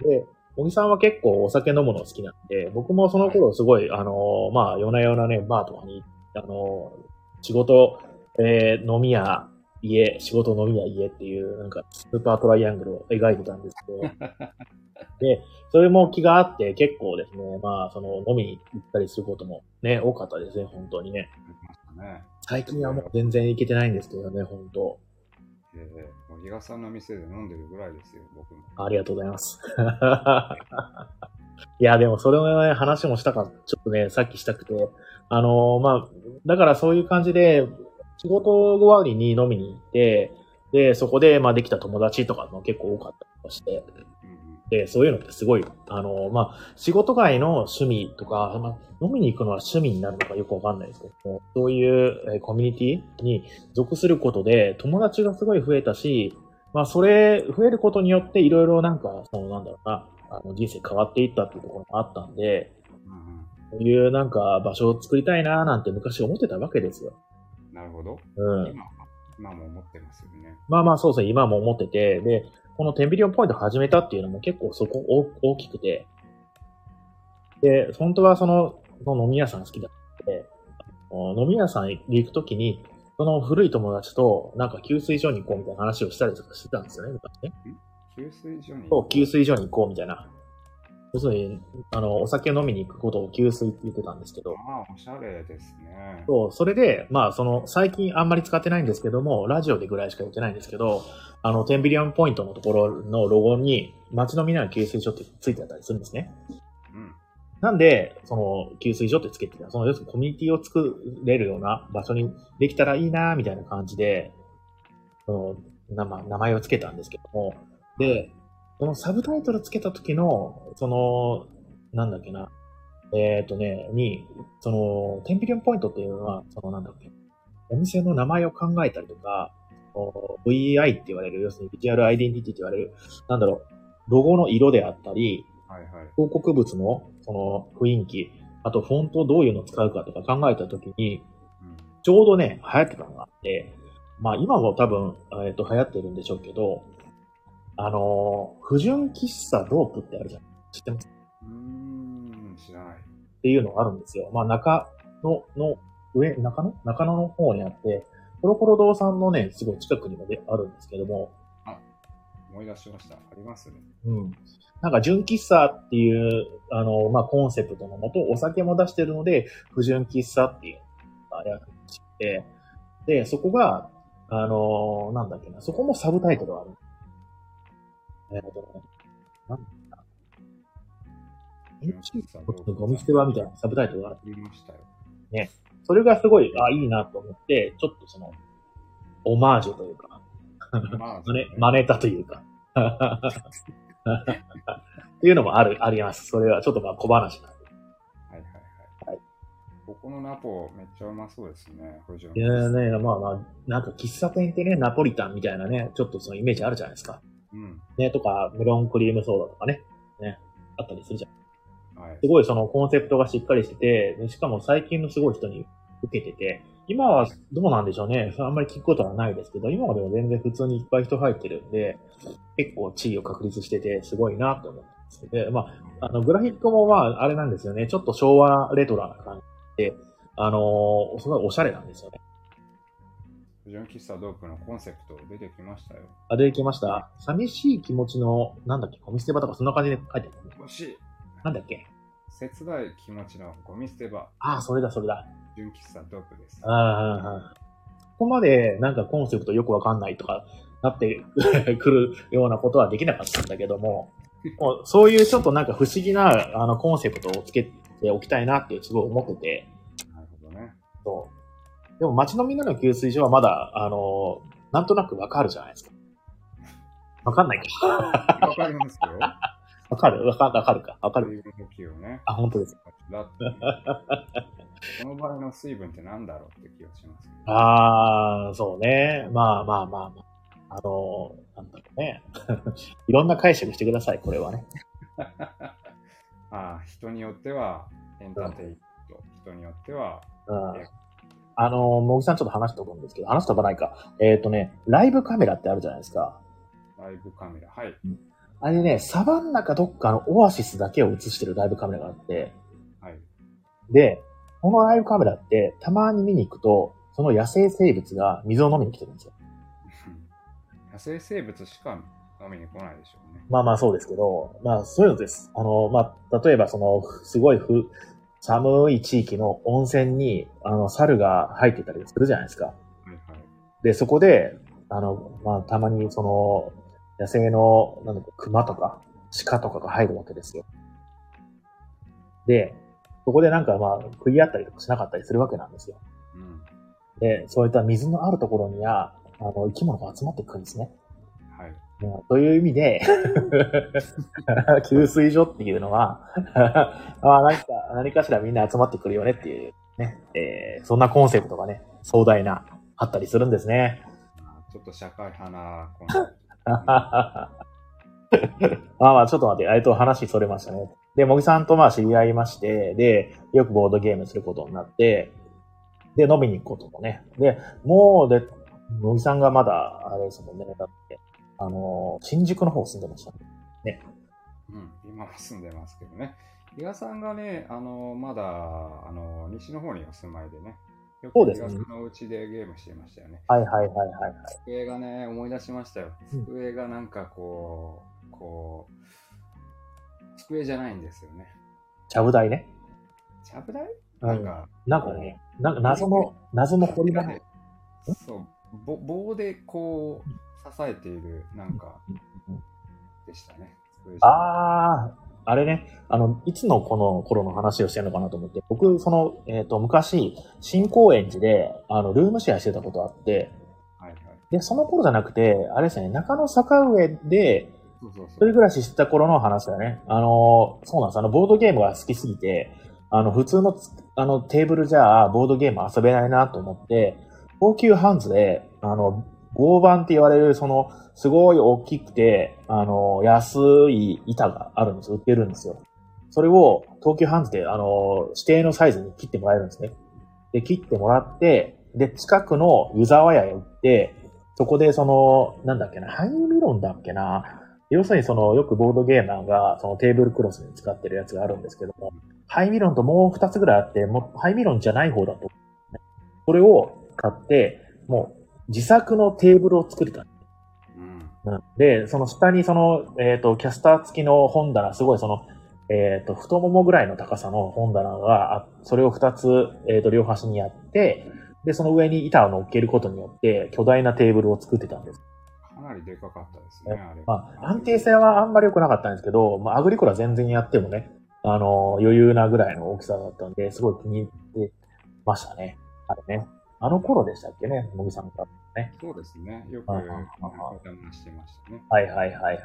で、小木さんは結構お酒飲むの好きなんで、僕もその頃すごい、あの、まあ、夜な夜なね、バーとかに、あの、仕事、えー飲み屋、家、仕事飲み屋、家っていう、なんか、スーパートライアングルを描いてたんですけど、*laughs* で、それも気があって、結構ですね、まあ、その、飲みに行ったりすることもね、多かったですね、本当にね。
ね。
最近はもう全然行けてないんですけどね、本当
えー、もう比嘉さんの店で飲んでるぐらいですよ、僕も。
ありがとうございます。*laughs* いや、でもそれのね、話もしたか、ちょっとね、さっきしたくて、あのーまあ、だからそういう感じで、仕事終わりに飲みに行って、で、そこで、まあ、できた友達とかも結構多かったりして、で、そういうのってすごい、あのーまあ、仕事外の趣味とか、まあ、飲みに行くのは趣味になるのかよくわかんないですけども、そういう、えーコミュニティに属することで、友達がすごい増えたし、まあ、それ、増えることによって、いろいろなんか、その、なんだろうな、あの、人生変わっていったっていうところもあったんで、
うん
そういうなんか場所を作りたいなーなんて昔思ってたわけですよ。
うん、なるほど。
うん。
今、今も思ってますよね。
まあまあそうそう、今も思ってて、で、この10ビリオンポイント始めたっていうのも結構そこ大大きくて、で、本当はその、その飲み屋さん好きだって、飲み屋さんに行くときに、その古い友達となんか給水所に行こうみたいな話をしたりとかしてたんですよね、昔ね。
給水所に。
そう、給水所に行こうみたいな。要するに、あの、お酒飲みに行くことを給水って言ってたんですけど、
ああ、おしゃれですね。
そう、それで、まあ、その、最近あんまり使ってないんですけども、ラジオでぐらいしか言ってないんですけど、あの、10ビリオンポイントのところのロゴに、街のみんなの給水所ってついてあったりするんですね。
うん。
なんで、その、給水所ってつけてた、その、要するにコミュニティを作れるような場所にできたらいいなみたいな感じで、その、名前をつけたんですけども、で、そのサブタイトルつけた時の、その、なんだっけな、えっ、とね、に、その、10ビリオンポイントっていうのは、その、なんだっけ、お店の名前を考えたりとか、お VI って言われる、要するにビジュアルアイデンティティって言われる、なんだろう、ロゴの色であったり、
はいはい。
広告物のその雰囲気、あとフォントをどういうのを使うかとか考えたときに、
うん。
ちょうどね、流行ってたのがあって、まあ今も多分、えっ、と、流行ってるんでしょうけど、あのー不純喫茶ドープってあるじゃん。知ってます？
うーん、知らない。
っていうのがあるんですよ。まあ中野の、上、中野中野の方にあって、コロコロ堂さんのね、すごい近くにもであるんですけども、
思い出しました。ありますね。
うん。なんか、純喫茶っていう、あの、まあ、コンセプトのもと、お酒も出してるので、不純喫茶っていうのがやって、で、そこが、あの、なんだっけな、そこもサブタイトルがある。なんだっけな。
純喫茶どう
ゴミ捨て場みたいなサブタイトルがあ
りましたよ。
それがすごい、あ、いいなと思って、ちょっとその、オマージュというか、
まあ、
真似、真似たというか。*laughs* っていうのもある、あります。それはちょっとまあ小話なんで。
はいはいはい。
はい
ここのナポめっちゃうまそうですね。
いやね、まあまあ、なんか喫茶店ってね、ナポリタンみたいなね、ちょっとそのイメージあるじゃないですか。
うん。
ね、とか、メロンクリームソーダとかね、ね、あったりするじゃん。
はい
す。ごいそのコンセプトがしっかりしてて、でしかも最近のすごい人に受けてて、今はどうなんでしょうね。あんまり聞くことはないですけど、今までも全然普通にいっぱい人入ってるんで、結構地位を確立してて、すごいなと思ってます。で、まあ、あの、グラフィックもまあ、あれなんですよね。ちょっと昭和レトロな感じで、あのーすごいおしゃれなんですよね。
不純喫茶ドープのコンセプト出てきましたよ。
あ、出てきました？寂しい気持ちの、なんだっけ、ゴミ捨て場とかそんな感じで書いてある、ね。
欲しい。
なんだっけ？
切ない気持ちのゴミ捨て場、
ああ、それだ、それだ。
純喫茶ドープです。
ああ、ここまでなんかコンセプトよくわかんないとかなって *laughs* くるようなことはできなかったんだけども、もうそういうちょっとなんか不思議なあのコンセプトをつけておきたいなってすごい思ってて、
なるほどね。
そうでも街のみんなの給水所はまだ、あの、なんとなくわかるじゃないですか。わかんないか。
わかりますよ。
わかる？わかるわかるか？わかる。
水分補給をね。
あ、本当です。
だって、この場合の水分って何だろうって気がしますけど。
ああ、そうね。まあまあまあまあ。あの、なんだろうね。*laughs* いろんな解釈してください、これはね。*laughs*
ああ、人によってはエンターテインメント、人によっては、
うん。あの、茂木さんちょっと話しておくんですけど、話すとばないか。えっ、とね、ライブカメラってあるじゃないですか。
ライブカメラ。はい。
あれね、サバンナかどっかのオアシスだけを映してるライブカメラがあって、
はい。
で、このライブカメラってたまに見に行くと、その野生生物が水を飲みに来てるんですよ。*laughs*
野生生物しか飲みに来ないでしょうね。
まあまあそうですけど、まあそういうのです。あの、まあ、例えばその、すごいふ寒い地域の温泉に、あの、猿が入ってたりするじゃないですか。
はいはい。
で、そこで、あの、まあ、たまにその、野生の、なんだろう、熊とか、鹿とかが入るわけですよ。で、そこでなんかまあ、食い合ったりとかしなかったりするわけなんですよ。
うん。
で、そういった水のあるところには、あの、生き物が集まってくるんですね。という意味で、*laughs* 給水所っていうのは、*laughs* まあ何か、何かしらみんな集まってくるよねっていうね、えーそんなコンセプトがね、壮大な、あったりするんですね。
まあちょっと社会派なコンセプト *laughs*
まあまあ、ちょっと待って、えっと、話それましたね。で、茂木さんとまあ知り合いまして、で、よくボードゲームすることになって、で、飲みに行くこともね。で、もう、で、茂木さんがまだ、あれですもんね、だって、あの、新宿の方住んでましたね。
うん、今は住んでますけどね。比嘉さんがね、あの、まだ、あの、西の方にお住まいでね。よく比
そうですね
嘉さんのお家でゲームしてましたよね。
はいはいはいはいはい。
机がね、思い出しましたよ。
うん
机がなんかこう、こう、机じゃないんですよね。
ちゃぶ台ね。
ちゃぶ台？
うん。
なんか、
なんかね、なんか謎の、謎の掘り場
でそう、ぼ棒でこう、支えている、なんか、でしたね。
ああ、あれね、あの、いつのこの頃の話をしてるのかなと思って、僕、その、えっ、と、昔、新高円寺で、あの、ルームシェアしてたことあって、
はいはい。
で、その頃じゃなくて、あれですね、中野坂上で。一人暮らししてた頃の話だよね。あの、そうなんです。あの、ボードゲームが好きすぎて、あの、普通のつ、あの、テーブルじゃ、ボードゲーム遊べないなと思って、高級ハンズで、あの、合板って言われる、その、すごい大きくて、あの、安い板があるんです売ってるんですよ。それを、東急ハンズで、あの、指定のサイズに切ってもらえるんですね。で、切ってもらって、で、近くの湯沢屋へ行って、そこでその、なんだっけな、ハイミロンだっけな、要するにその、よくボードゲーマーが、そのテーブルクロスに使ってるやつがあるんですけども、ハイミロンともう二つぐらいあって、もうハイミロンじゃない方だと、ね。それを買って、もう自作のテーブルを作れた。
うん。
うんで、その下にその、えっ、と、キャスター付きの本棚、すごいその、えっ、と、太ももぐらいの高さの本棚があ、それを二つ、えっ、と、両端にやって、で、その上に板を乗っけることによって、巨大なテーブルを作ってたんです。
かなりでかかったですね、あれ。
まあ、安定性はあんまり良くなかったんですけど、まあ、アグリコラ全然やってもね、あの、余裕なぐらいの大きさだったんで、すごい気に入ってましたね。あれね。あの頃でしたっけね、もぎさんが。
そうですね。よく、お話してましたね。
はいはいはいはいはい。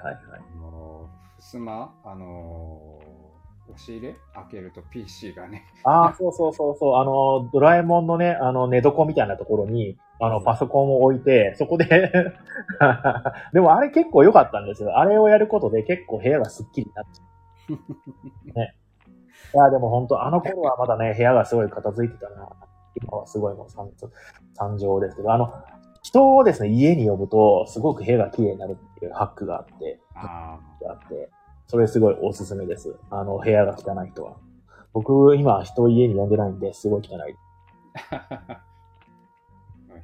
あの、ふすま、あの、押し入れ開けると PC がね、
ああ、そうそうそうそう。あの、ドラえもんのね、あの、寝床みたいなところに、あの、パソコンを置いて、そこで、*laughs* でもあれ結構良かったんですよ。あれをやることで結構部屋がスッキリになっちゃう。*laughs* ね。いや、でも本当あの頃はまだね、部屋がすごい片付いてたな。今はすごいもう惨惨状ですけど、あの、人をですね、家に呼ぶと、すごく部屋が綺麗になるっていうハックがあって、
あ
があって、それすごいおすすめです。あの、部屋が汚い人は。僕、今、人を家に呼んでないんで、すごい汚い。
あ。*laughs*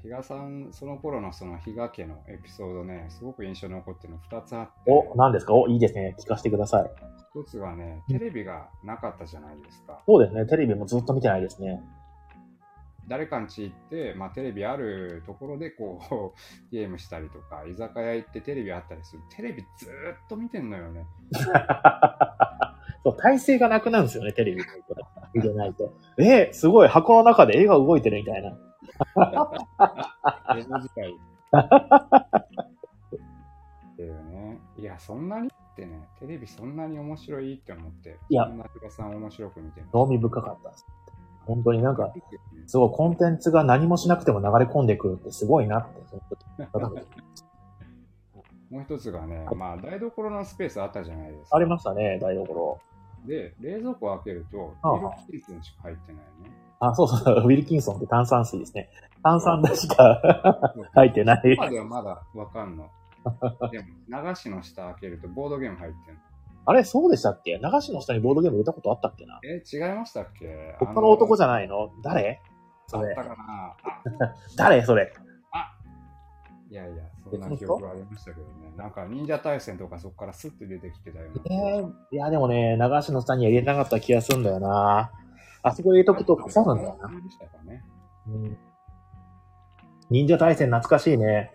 比嘉さん、その頃のその比嘉家のエピソードね、すごく印象に残ってるの2つあって、
お、何ですか？お、いいですね。聞かせてください。
1つがね、テレビがなかったじゃないですか。
そうですね。テレビもずっと見てないですね。
誰かん家行って、まあ、テレビあるところでこう *laughs* ゲームしたりとか、居酒屋行ってテレビあったりする。テレビずーっと見てんのよね。*laughs*
そう、体勢がなくなるんですよね、テレビ見てないと。えーすごい、箱の中で絵が動いてるみたいな。*laughs*
自体。っていうね。いや、そんなにってね、テレビそんなに面白いって思って、
いや
そんな比嘉さん面白く見てる
興味深かったです。本当になんか、すごいコンテンツが何もしなくても流れ込んでくるってすごいなって、その時 *laughs*
もう一つがね、まあ、台所のスペースあったじゃないですか。
ありましたね、台所。
で、冷蔵庫開けると、
ああ
ミルキースンしか入ってないね。
あ、そうそう、ウィルキンソンって炭酸水ですね。炭酸だしか入ってない。
今ではまだわかんの。でも、流しの下開けるとボードゲーム入ってんの。
あれ、そうでしたっけ？流しの下にボードゲーム入れたことあったっけな？
え、違いましたっけ？
他の男じ
ゃ
ゃないの？誰？それ
あった。かな？あ、*laughs*
誰？それ。
いやいや、そんな記憶ありましたけどね。なんか、忍者対戦とかそこからスッて出てきてたような気がし
えー、いや、でもね、流しの下には入れなかった気がするんだよな。あそこ入れとくと腐るんだよな。うん忍者対戦懐かしいね。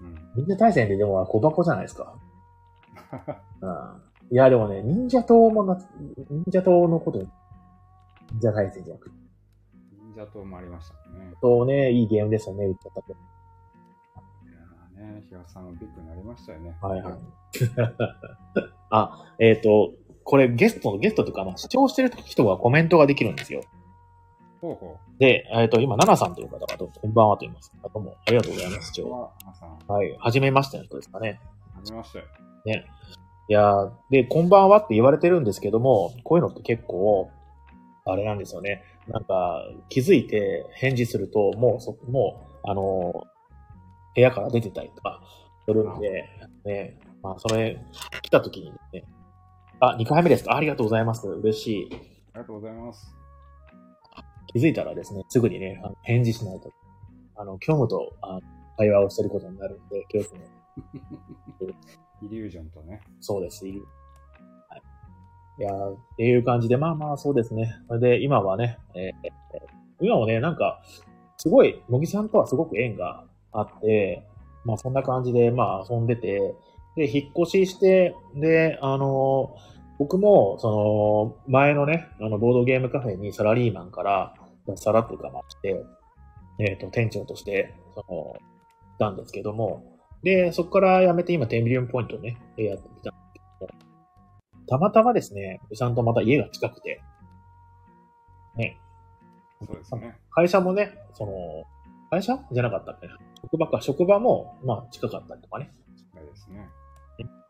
うん。
忍者対戦ってでも小箱じゃないですか。*laughs* うん。いや、でもね、忍者党もな、忍者党のこと、忍者対戦じゃなくて、
忍者党もありましたね。
とね、いいゲームですよね、言っちゃったけど。
いやーね、東さんもビッグになりましたよね。
はいはい。*laughs* あ、えっ、と、これゲストの、ゲストとか、まあ、視聴してる人がコメントができるんですよ。
ほうほ
で、えっ、と、今、ナナさんという方が、どうもこんばんはと言います。あどうも、ありがとうございます、視
う。
聴。
は、
い。はじめましての人ですかね。
じめまして。
いやーで、こんばんはって言われてるんですけども、こういうのって結構、あれなんですよね。なんか、気づいて返事すると、もう、そ、もう、あのー部屋から出てたりとか、するんで、ね、まあ、それ、来た時にね、あ、2回目ですか？ありがとうございます。嬉しい。
ありがとうございます。
気づいたらですね、すぐにね、あの返事しないと。あの、虚無とあ会話をしてることになるんで、気をつけて *laughs*
イリュージョンとね。
そうです、いる。はい。いやっていう感じで、まあまあそうですね。それで、今はね、えー今もね、なんか、すごい、乃木さんとはすごく縁があって、まあそんな感じで、まあ遊んでて、で、引っ越しして、で、あのー僕も、その、前のね、あの、ボードゲームカフェにサラリーマンから、さらっていうかまあ来て、えっ、と、店長として、その、いたんですけども、で、そこから辞めて今10ミリオンポイントね、やってきたんですけども、たまたまですね、ちゃんとまた家が近くて、ね、
そうですね。
会社もね、その、会社？じゃなかったっけな職場か、職場も、まあ近かったりとかね、
そうですね。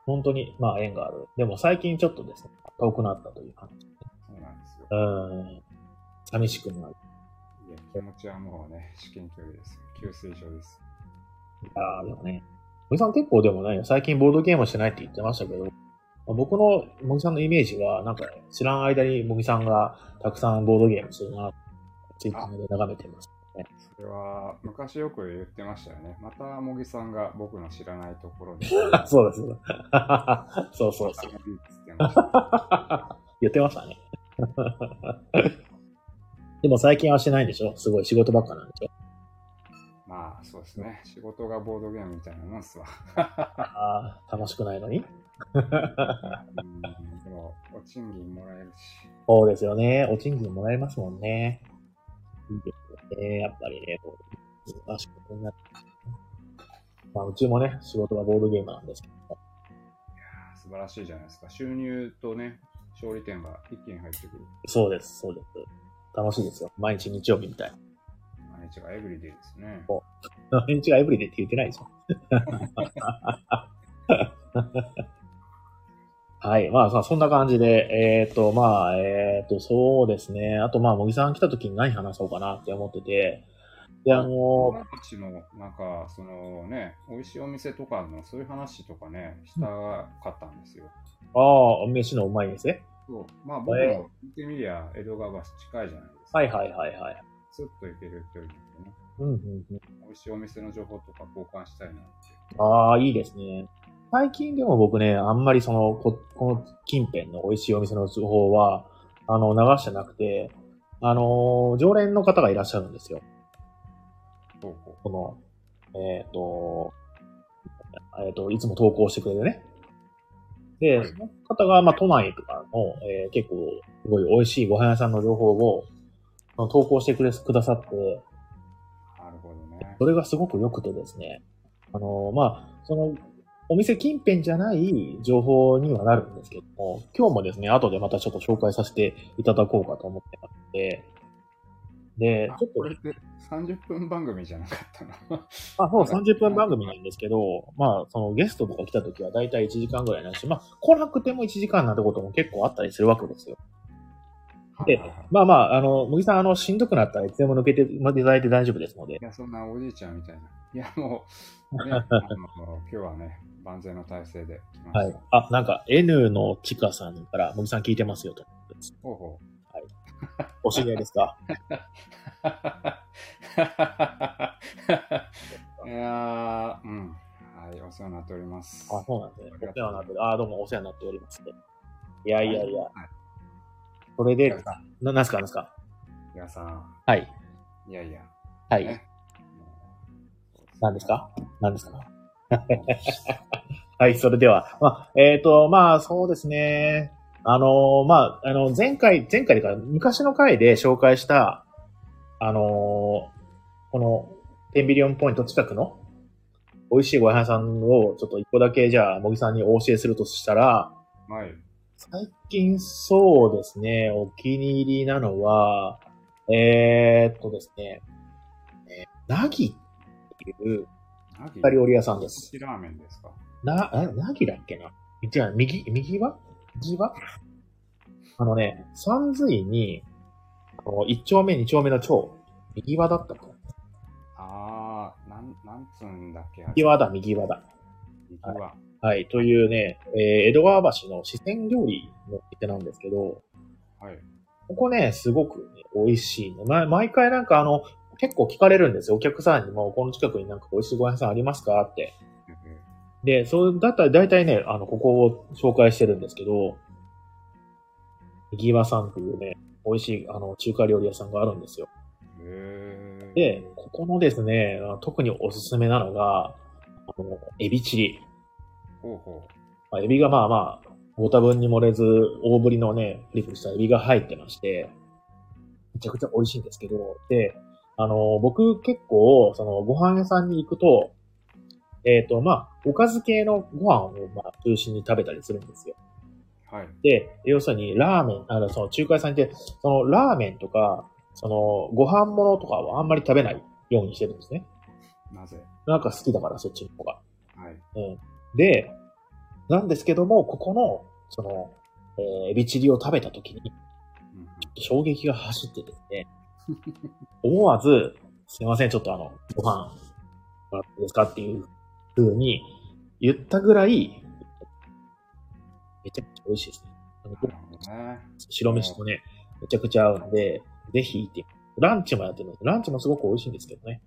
本当に、まあ縁がある。でも最近ちょっとですね、遠くなったという感じ。
そうなんですよ。
うん、寂しくなる。
いや、気持ちはもうね、至近距離です。給水所です。
いやーでもね、森さん結構でもね、最近ボードゲームしてないって言ってましたけど、まあ僕の茂木さんのイメージは、なんか知らん間に茂木さんがたくさんボードゲームするな、ツイッターで眺めてます。
それは、昔よく言ってましたよね。また、茂木さんが僕の知らないところで、*laughs*
そうです。*laughs* そうそうそう。言ってましたね。*laughs* でも最近はしてないんでしょ？すごい仕事ばっかなんでしょ？
まあ、そうですね。仕事がボードゲームみたいなもんっすわ。
ああ、楽しくないのに？
うんでも、お賃金もらえるし。
そうですよね。お賃金もらえますもんね。いいですよね。やっぱりね、こう、あ仕事になって。まあ、うちもね、仕事はボードゲームなんですけども。
いやー素晴らしいじゃないですか。収入とね、勝利点が一気に入ってくる。
そうです、そうです。楽しいですよ。毎日日曜日みたい。
毎日がエブリデイですね。
毎日がエブリデイって言ってないでしょ。*laughs* はい。まあ、さそんな感じで、えっ、と、まあ、えっ、と、そうですね。あと、まあ、茂木さん来た時に何話そうかなって思ってて、で、あの
僕たちの、なんか、そのね、美味しいお店とかの、そういう話とかね、したかったんですよ。
ああ、飯のうまい店？
そう。まあ、僕も
え
行ってみりゃ、江戸川橋近いじゃないですか。
はいはいはいはい。
スッと行ける距離なんでね。
うんうんうん。
美味しいお店の情報とか交換したいなって。
ああ、いいですね。最近でも僕ね、あんまりその、ここの近辺の美味しいお店の情報は、あの、流してなくて、あの、常連の方がいらっしゃるんですよ。
ほうほう
この、えっ、と、えっ、と、いつも投稿してくれるね。で、
はい
その方が、まあ、都内とかの、えー結構、すごい美味しいご飯屋さんの情報を、投稿してくれ、くださって、
なるほどね。
それがすごく良くてですね。あの、まあ、その、お店近辺じゃない情報にはなるんですけども、今日もですね、後でまたちょっと紹介させていただこうかと思ってますので、ちょっと
これって30分番組じゃなかったの？
まあ、そう、30分番組なんですけど、まあ、そのゲストとか来た時は大体1時間ぐらいなんし、まあ、来なくても1時間なんてことも結構あったりするわけですよ。で
はいはいはい
まあまあ、あの、茂木さん、あの、しんどくなったらいつでも抜けていただいて大丈夫ですので
い。や、そんなおじいちゃんみたいな。いや、もう、ね、*laughs* あの今日はね、万全の体制で来ました。
はい。あ、なんか、N のちかさんから、茂木さん聞いてますよと。
ほうほ
お知り合いですか？
う。*laughs* いやー、うん。はい、お世話になっております。
あ、そうなんですね。お世話になってる。あ、どうもお世話になっております。いやいやいや、
はい。
それでな、なんすか、なんすか？
皆さん、
はい。
いやいや、
はい。
ね。
何ですか？何ですか？*laughs* はい、それでは、まあ、えっ、と、まあ、そうですね。あのーまあ、あの、前回、前回というか、昔の回で紹介した、あのーこの、10ビリオンポイント近くの、美味しいご飯屋さんを、ちょっと一個だけ、じゃあ、茂木さんにお教えするとしたら、
はい。
最近そうですね、お気に入りなのは、えー、っとですね、えー、なぎっていう、
ナギ？
中華料理屋さんです。
ラーメンですか？
な、え、なぎだっけな？違う、右、右は？右は？あのね、三髄に、一丁目、二丁目の丁、右輪だったかな
あー、なん、なんつうんだっけ、
右輪だ、右輪だ。
右は。
はい、というね、えー江戸川橋の四川料理の店なんですけど、
はい。
ここね、すごく、ね、美味しいの。ま、毎回なんかあの、結構聞かれるんですよ。お客さんにも、この近くになんか美味しいご飯屋さんありますか？って。で、そう、だったら大体ね、あの、ここを紹介してるんですけど、右輪さんというね、美味しい、あの、中華料理屋さんがあるんですよ。で、ここのですね、特におすすめなのが、あの、エビチリ。
ほうほ
まあ、エビがまあまあ、ご多分に漏れず、大ぶりのね、プリプリしたエビが入ってまして、めちゃくちゃ美味しいんですけど、で、あの、僕結構、その、ご飯屋さんに行くと、えっ、と、まあ、おかず系のご飯を、まあ、中心に食べたりするんですよ。
う。はい。
で、要するに、ラーメン、あの、その、中華屋さんで、その、ラーメンとか、その、ご飯物とかはあんまり食べないようにしてるんですね。
なぜ？
なんか好きだから、そっちの方が。
はい。
うん。で、なんですけども、ここの、その、えーエビチリを食べた時に、衝撃が走ってですね、*laughs* 思わず、すいません、ちょっとあの、ご飯、もらってですかっていう風に言ったぐらい、めちゃくちゃ美味しいですね。
ね。
白飯とね、めちゃくちゃ合うんで、ぜひ行ってランチもやってるんです。ランチもすごく美味しいんですけどね。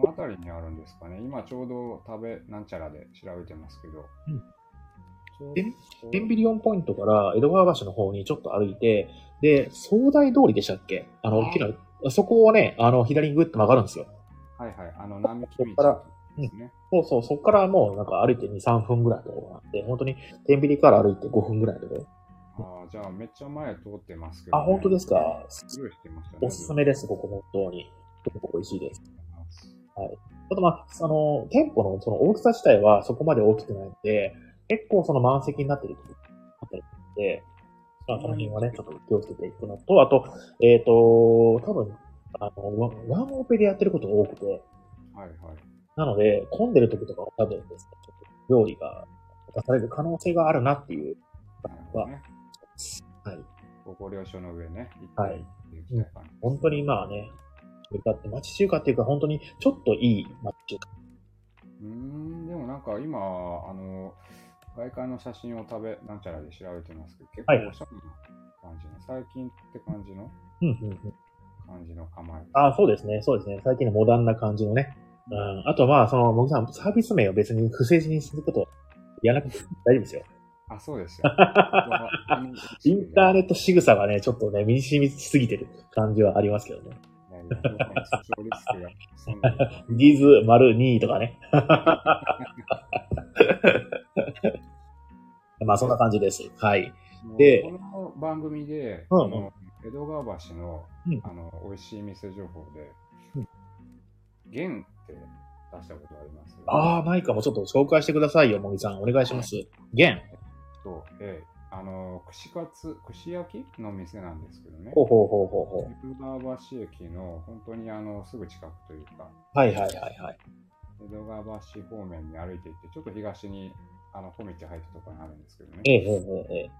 この辺りにあるんですかね。今ちょうど食べなんちゃらで調べてますけど。
うん
ちょう
で
ど
テンビリオンポイントから江戸川橋の方にちょっと歩いて、で、総大通りでしたっけ？あの、大きな、そこをね、あの、左にグッと曲がるんですよ。
はいはい。あの、並木道ですね。
そうそう、そこからもうなんか歩いて2、3分ぐらいのところがあって、本当に天秤から歩いて5分ぐらいのところ。
ああ、じゃあめっちゃ前通ってますけど、
あ、本当ですか？
すごいしてましたね。
おすすめです、ここ本当に。結構美味しいです。
す。
あとまあ、あの、店舗のその大きさ自体はそこまで大きくないので、結構その満席になってるとこあったりするので、まあ、その辺はね、ちょっと気をつけていくのと、あと、えっ、と、多分、あの、ワンワンオペでやってることが多くて、
はいはい。
なので、混んでる時とかは多分ですね、ちょっと料理が出される可能性があるなっていう
なるほどね。
はい。
ごご了承の上ね、行
はい本当にまあね、中華って町中華っていうか本当にちょっといい町中華。
うーん、でもなんか今、あの、外観の写真を食べ、なんちゃらで調べてますけど、結構
はい
おしゃれな感じの、最近って感じの、
うんうんうん。
感じの構え。
あそうですね、そうですね。最近のモダンな感じのね。うん。あとまあ、その、もぎさん、サービス名を別に不正字にすること、やらなくて大丈夫ですよ。
あ、そうですよ。*laughs*
インターネット仕草がね、ちょっとね、身に染みすぎてる感じはありますけどね。ディーズ丸2とかね。*laughs* まあ、そんな感じです。はい。で
この番組で、
うん
江戸川橋の,、
うん
あの美味しい店情報で、
うん
玄って出したことあります？
ああ、ないかもちょっと紹介してくださいよ、もぎさん。お願いします。玄。
と、ええあの串カツ、串焼きの店なんですけどね。
ほうほうほうほうほ
江戸川橋駅の本当にあのすぐ近くというか、
う。はいはいはいはい。
江戸川橋方面に歩いていって、ちょっと東にあの小道入ったところにあるんですけどね。
ええええええ。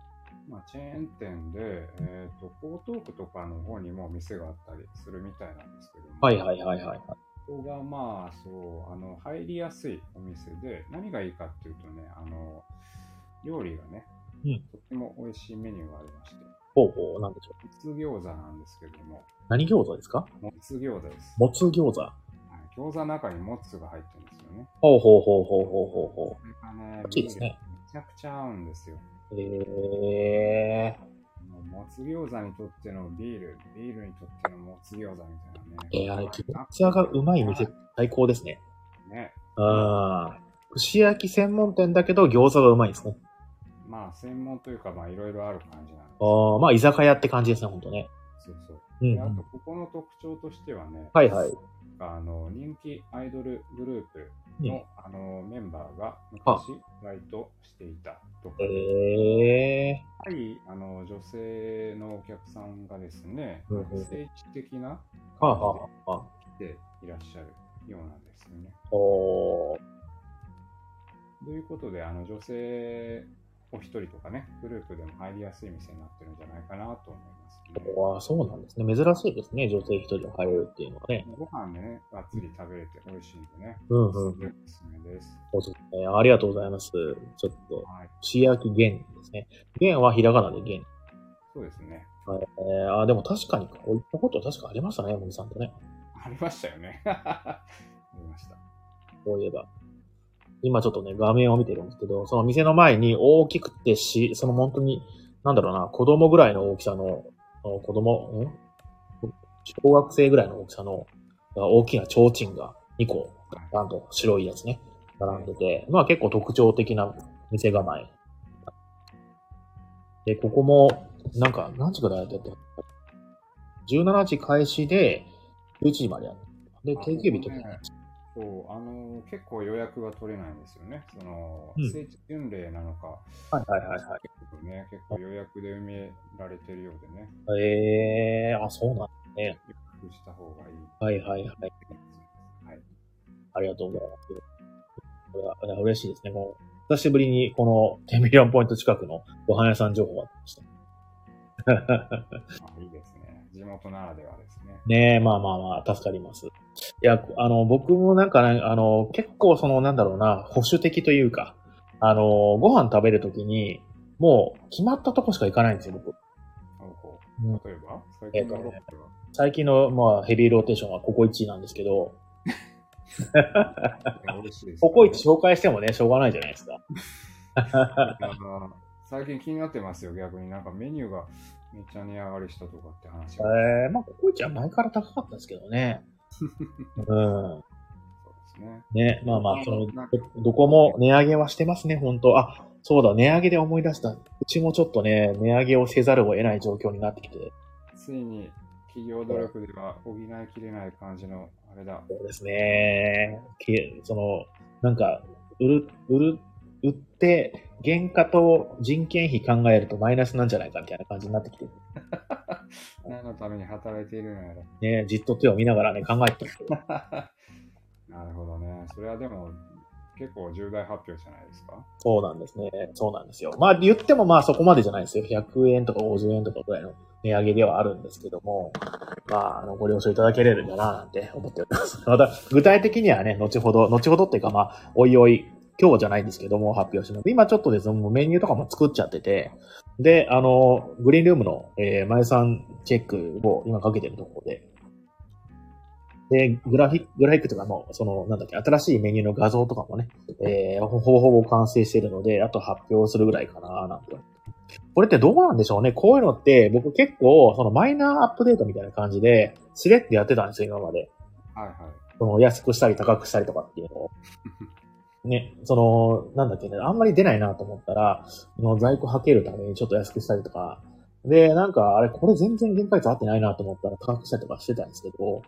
まあ、チェーン店で、えっ、と、江東区とかの方にも店があったりするみたいなんですけども。
はいはいはいはい。
ここがまあ、そう、あの、入りやすいお店で、何がいいかっていうとね、あの、料理がね、
うん
とっても美味しいメニューがありまして、
ほうほう、なんでしょう。
もつ餃子なんですけども、
何餃子ですか
もつ餃子です。
もつ餃子。
はい、餃子の中にもつが入ってるんですよね。
ほうほうほうほうほうほうほ
これがね、
いですね
めちゃくちゃ合うんですよ。
う。え
もうもつ餃子にとってのビール、ビールにとってのもつ餃子みたいなね。
ー、えー、あれ、餃子がうまい店、最高ですね。
ね。
うん。串焼き専門店だけど餃子がうまいですね。
まあ、専門というか、まあ、いろいろある感じなんです
あーまあ、居酒屋って感じですね、ほんとね。
そうそう。
うん、
あと、
ん。
ここの特徴としてはね、
はいはい。
あの人気アイドルグループの,、
うん
あのメンバーが昔バイトしていたとか、
え
はい、あの女性のお客さんがですね、
うんうん
政治的な
ー。はあ、はあはあ、
来ていらっしゃるようなんですよね。
おー。
ということで、あの女性お一人とかね、グループでも入りやすい店になってるんじゃないかなと思いますね。
ああ、そうなんですね。珍しいですね。女性一人で入れるっていうのはね。
ご飯ね、がっつり食べれて美味しいんでね、
うんうん
おすすめです。
おすすめ。ありがとうございます。ちょっと、
はい、
串焼き源ですね。源はひらがなで源。
そうですね。
えー、あーでも確かに、こういったこと確かありましたね、森さんとね。
ありましたよね。*laughs* ありました。
そういえば。今ちょっとね、画面を見てるんですけど、その店の前に大きくてし、その本当に、なんだろうな、子供ぐらいの大きさの、子供、ん？小学生ぐらいの大きさの、大きな提灯が2個、なんと白いやつね、並んでて、まあ結構特徴的な店構え。で、ここも、なんか、何時からやってて、17時開始で、11時までやる。で、定休日とか、
そう、あの結構予約が取れないんですよね。その、
うん
聖地巡礼なのか、
はいはいはいはい。
結構ね、結構予約で埋められてるようでね、
ええー、あ、そうなん
予約した方がいい。
はいはいはい。
はい。
ありがとうございます。これは、いや嬉しいですね。もう、久しぶりにこの10ミリオンポイント近くのご飯屋さん情報がありました。*laughs*
あいいですね。地元ならではですね。
ねえ、まあまあまあ、助かります。いや、あの、僕もなんかね、あの、結構その、なんだろうな、保守的というか、あの、ご飯食べるときに、もう、決まったとこしか行かないんですよ、僕。
例えば、最近のロックは、
最近の、まあ、ヘビーローテーションはココイチなんですけど、*laughs* ココイチ紹介してもね、しょうがないじゃないですか。
最近気になってますよ、逆に。なんかメニューがめっちゃ値上がりしたとかって話が。
ええまあ、ココイチは前から高かったですけどね。うん。
そうですね。
ね、まあまあ、その、どどこも値上げはしてますね、本当あ、そうだ、値上げで思い出した。うちもちょっとね、値上げをせざるを得ない状況になってきて。
ついに企業努力では補いきれない感じのあれだ。
そうですね。けその、なんか、売る、売る、売って、原価と人件費考えるとマイナスなんじゃないかみたいな感じになってきて。
何のために働いているのやら。*laughs*
ね、じっと手を見ながらね、考えてたんですけど。*laughs*
なるほどね。それはでも結構重大発表じゃないですか？
そうなんですね。そうなんですよ。まあ言ってもまあそこまでじゃないですよ。100円とか50円とかぐらいの値上げではあるんですけども、まあ、あの、ご了承いただけれるんだななんて思っております。*laughs* また、具体的にはね、後ほど、後ほどっていうかまあ、おいおい、今日じゃないんですけども、発表します。今ちょっとですね、もうメニューとかも作っちゃってて、で、あの、グリーンルームの、えー、前さんチェックを今かけてるところで、で、グラフィック、グラフィックとかの、その、なんだっけ、新しいメニューの画像とかもね、えー、ほぼほぼ完成しているので、あと発表するぐらいかな、なんて。これってどうなんでしょうね？こういうのって、僕結構、そのマイナーアップデートみたいな感じで、スレってやってたんですよ、今まで。
はいはい。
その安くしたり高くしたりとかっていうのを。*laughs* ね、その、なんだっけね、あんまり出ないなと思ったら、その在庫はけるためにちょっと安くしたりとか、で、なんか、あれ、これ全然原価率合ってないなと思ったら高くしたりとかしてたんですけど、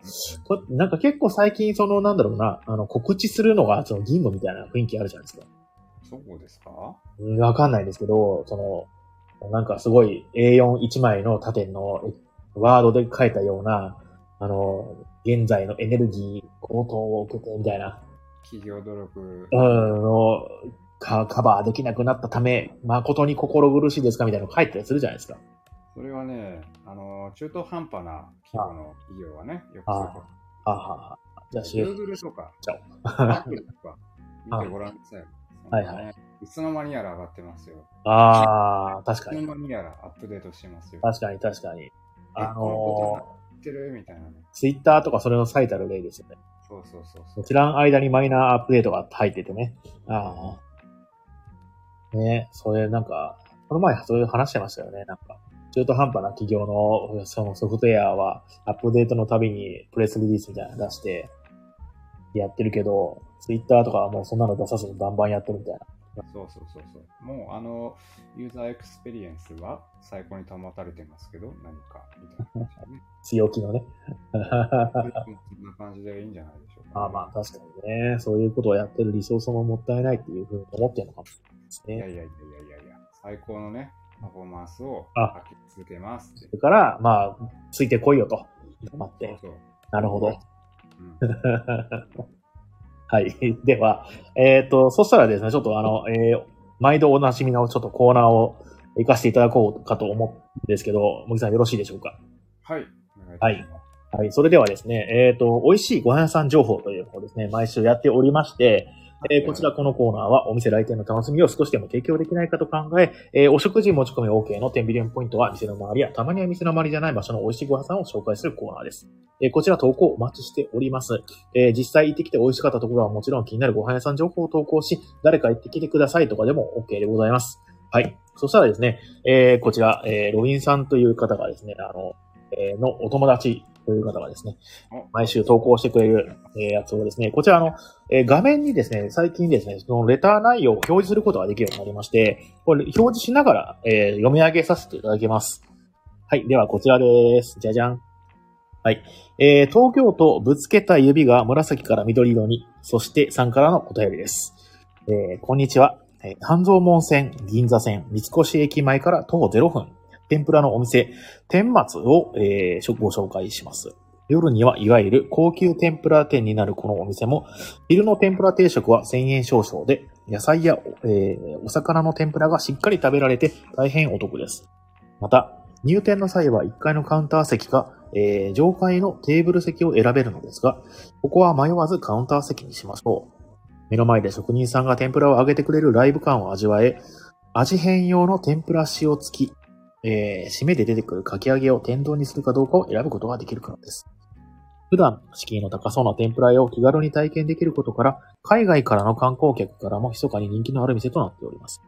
なんか結構最近、その、なんだろうな、あの、告知するのが、その、義務みたいな雰囲気あるじゃないですか。
そうですか？
うんわかんないですけど、その、なんかすごい A41 枚の縦のえワードで書いたような、あの、現在のエネルギー高騰を受けてみたいな、
企業努力。
うん、の、カカバーできなくなったため、誠に心苦しいですかみたいなの書いてたりするじゃないですか。
それはね、あの、中途半端な規模の企業はね、よくそういうこ
はあ、はあ、じゃあ、
Google とか、
ちゃおう。
アップルとか、*laughs* 見てごらんなさい。
はいはい
いつの間にやら上がってますよ。
ああ、確
いつの
かに。
間にやらアップデートしてますよ。
確かに、確かに。あ
のボタン
の
知ってるみたいなね。
ツイッターとかそれの最たる例ですよね。
そうそうそうそう。
知らん間にマイナーアップデートが入っててね。ああ。ねそれなんか、この前そういう話してましたよね。なんか、中途半端な企業のそのソフトウェアはアップデートのたびにプレスリリースみたいなの出してやってるけど、ツイッターとかはもうそんなの出さずにバンバンやってるみたいな。
そうそうそうそう。もうあの、ユーザーエクスペリエンスは最高に保たれてますけど、何か、みたいな感じでね。*laughs*
強気のね。
そんな感じでいいんじゃないでしょうか、
まあまあ確かにね、そういうことをやってるリソースももったいないっていうふうに思ってるのかもしれないですね。
いやいやいやいやいや最高のね、パフォーマンスを
あ
発揮続けます。
それから、まあ、ついてこいよと。待って。
そうそう。
なるほど。
うん *laughs*
はい。*laughs* では、えっ、と、そしたらですね、ちょっとあの、えー毎度おなじみのちょっとコーナーを行かせていただこうかと思うんですけど、森さんよろしいでしょうか？
はい。お願い。
はい。それではですね、えっ、と、美味しいご飯屋さん情報というのをですね、毎週やっておりまして、えーこちらこのコーナーはお店来店の楽しみを少しでも提供できないかと考え、えーお食事持ち込み OK の10ビリオンポイントは店の周りやたまには店の周りじゃない場所の美味しいご飯さんを紹介するコーナーです。えーこちら投稿お待ちしております。え実際行ってきて美味しかったところはもちろん気になるご飯屋さん情報を投稿し、誰か行ってきてくださいとかでも OK でございます。はい。そしたらですね、えこちら、えーロビンさんという方がですね、あの、えのお友達という方がですね、毎週投稿してくれる、えーやつをですね、こちらあの、えー画面にですね、最近ですね、そのレター内容を表示することができるようになりまして、これ表示しながら、えー読み上げさせていただきます。はい。ではこちらです。じゃじゃん。はい。えー東京都ぶつけた指が紫から緑色に、そしてさんからのお便りです。えーこんにちは。えー半蔵門線、銀座線、三越駅前から徒歩0分、天ぷらのお店、天松を、えーご紹介します。夜にはいわゆる高級天ぷら店になるこのお店も、昼の天ぷら定食は1000円少々で、野菜や、えーお魚の天ぷらがしっかり食べられて大変お得です。また、入店の際は1階のカウンター席か、えー上階のテーブル席を選べるのですが、ここは迷わずカウンター席にしましょう。目の前で職人さんが天ぷらを揚げてくれるライブ感を味わえ、味変用の天ぷら塩付き、えー締めで出てくるかき揚げを天丼にするかどうかを選ぶことができるからです。普段、敷居の高そうな天ぷら屋を気軽に体験できることから、海外からの観光客からも密かに人気のある店となっております。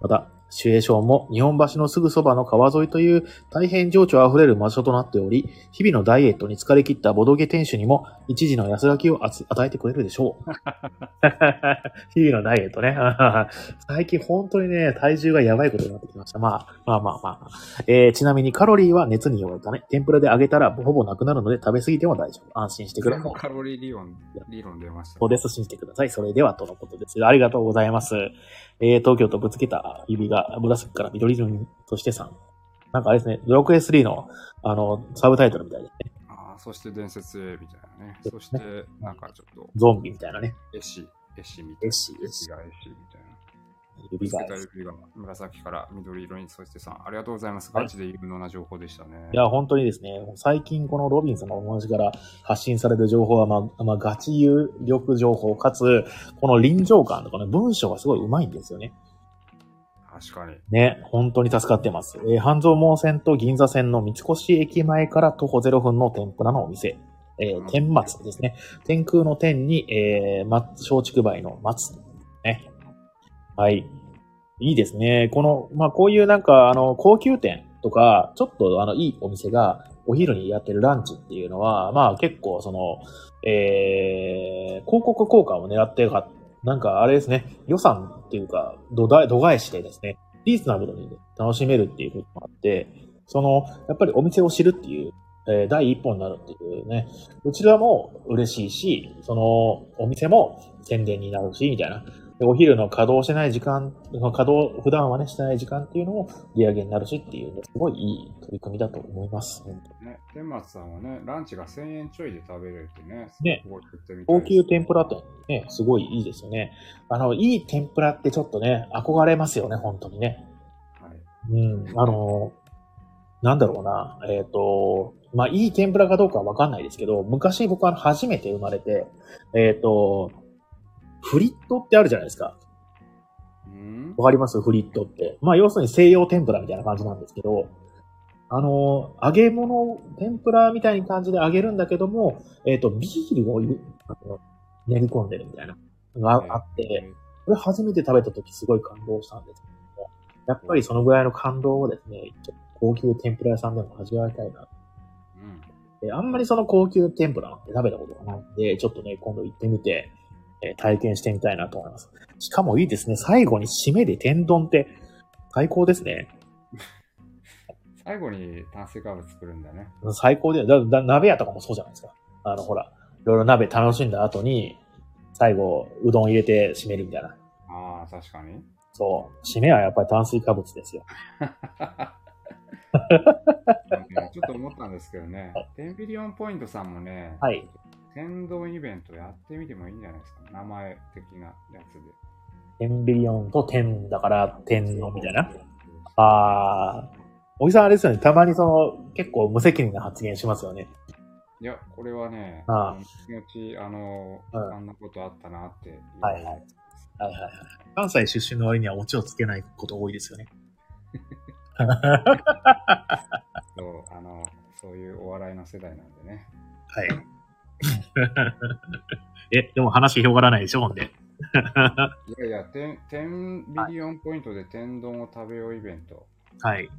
また、シチュエーションも日本橋のすぐそばの川沿いという大変情緒あふれる場所となっており、日々のダイエットに疲れ切ったボドゲ店主にも一時の安らぎを与えてくれるでしょう。*laughs* 日々のダイエットね。*laughs* 最近本当にね、体重がやばいことになってきました。まあ、まあまあまあ。えーちなみにカロリーは熱に弱いため、天ぷらで揚げたらほぼなくなるので食べ過ぎても大丈夫。安心してください。
カロリー理論、理論出ました。
そうです。信じてください。それでは、とのことです。ありがとうございます。えー、東京都ぶつけた指が紫から緑色に、そして3。なんかあれですね、ドラクエ3の、あの、サブタイトルみたいですね。
ああ、そして伝説へみたいなね。
そ
して、なんかちょっと、
ゾンビみたいなね。
絵師、絵師みたいな。
絵師
絵師が絵師みたいな。
指が。
指が紫から緑色に、そしてさん、ありがとうございます。
はい
ガチで有能な情報でしたね。
いや、本当にですね、最近このロビンさんのお話から発信される情報は、まあ、まあ、ガチ有力情報、かつ、この臨場感とかね、文章がすごい上手いんですよね。
確かに。
ね、本当に助かってます。えー半蔵門線と銀座線の三越駅前から徒歩0分の天ぷらのお店。えー天松ですね。天空の天に、えー、松、松竹梅の松。はい。いいですね。この、まあ、こういうなんか、あの、高級店とか、ちょっとあの、いいお店が、お昼にやってるランチっていうのは、まあ結構その、えー、広告効果を狙ってるか、なんかあれですね、予算っていうか、度だ度外視でですね、リーズナブルに楽しめるっていうこともあって、その、やっぱりお店を知るっていう、えー第一歩になるっていうね、うちらも嬉しいし、その、お店も宣伝になるし、みたいな。でお昼の稼働してない時間、稼働、普段はね、してない時間っていうのも利上げになるしっていうね、すごいいい取り組みだと思います。
ねね、天松さんはね、ランチが1000円ちょいで食べれるってね、
ね
すごい食ってみたい
高級天ぷらってね、すごいいいですよね。あの、いい天ぷらってちょっとね、憧れますよね、本当にね。
はい。
うん、あの、なんだろうな、えっ、と、まあ、いい天ぷらかどうかはわかんないですけど、昔僕は初めて生まれて、えっ、と、フリットってあるじゃないですか。
うん？
わかります？フリットって。まあ、要するに西洋天ぷらみたいな感じなんですけど、あの、揚げ物、天ぷらみたいな感じで揚げるんだけども、えっ、と、ビールを練り込んでるみたいなのがあって、これ初めて食べた時すごい感動したんですけども、やっぱりそのぐらいの感動をですね、高級天ぷら屋さんでも味わいたいな。
うん。
であんまりその高級天ぷらなんて食べたことがないんで、ちょっとね、今度行ってみて、えー体験してみたいなと思います。しかもいいですね、最後に締めで天丼って最高ですね。*laughs*
最後に炭水化物作るんだね。
最高で、だだ鍋屋とかもそうじゃないですか。あの、ほら、いろいろ鍋楽しんだ後に、最後、うどん入れて締めるみたいな。
ああ、確かに。
そう。締めはやっぱり炭水化物ですよ。*laughs*
ねちょっと思ったんですけどね、テンビリオンポイントさんもね、
はい。
天丼イベントやってみてもいいんじゃないですか。名前的なやつで。
天ビリオンと天だから天のみたいな。あー。おじさんあれですよね。たまにその、結構無責任な発言しますよね。
いや、これはね、
ああ
気持ち、あの、
うん
あんなことあったなって。
はいはいはいはいはい。関西出身の割にはオチをつけないこと多いですよね。*laughs*
そう、あの、そういうお笑いの世代なんでね。
はい。*laughs* え、でも話広がらないでしょ、ほんで。
いやいや、天天ビリオンポイントで天丼を食べようイベント。
はい。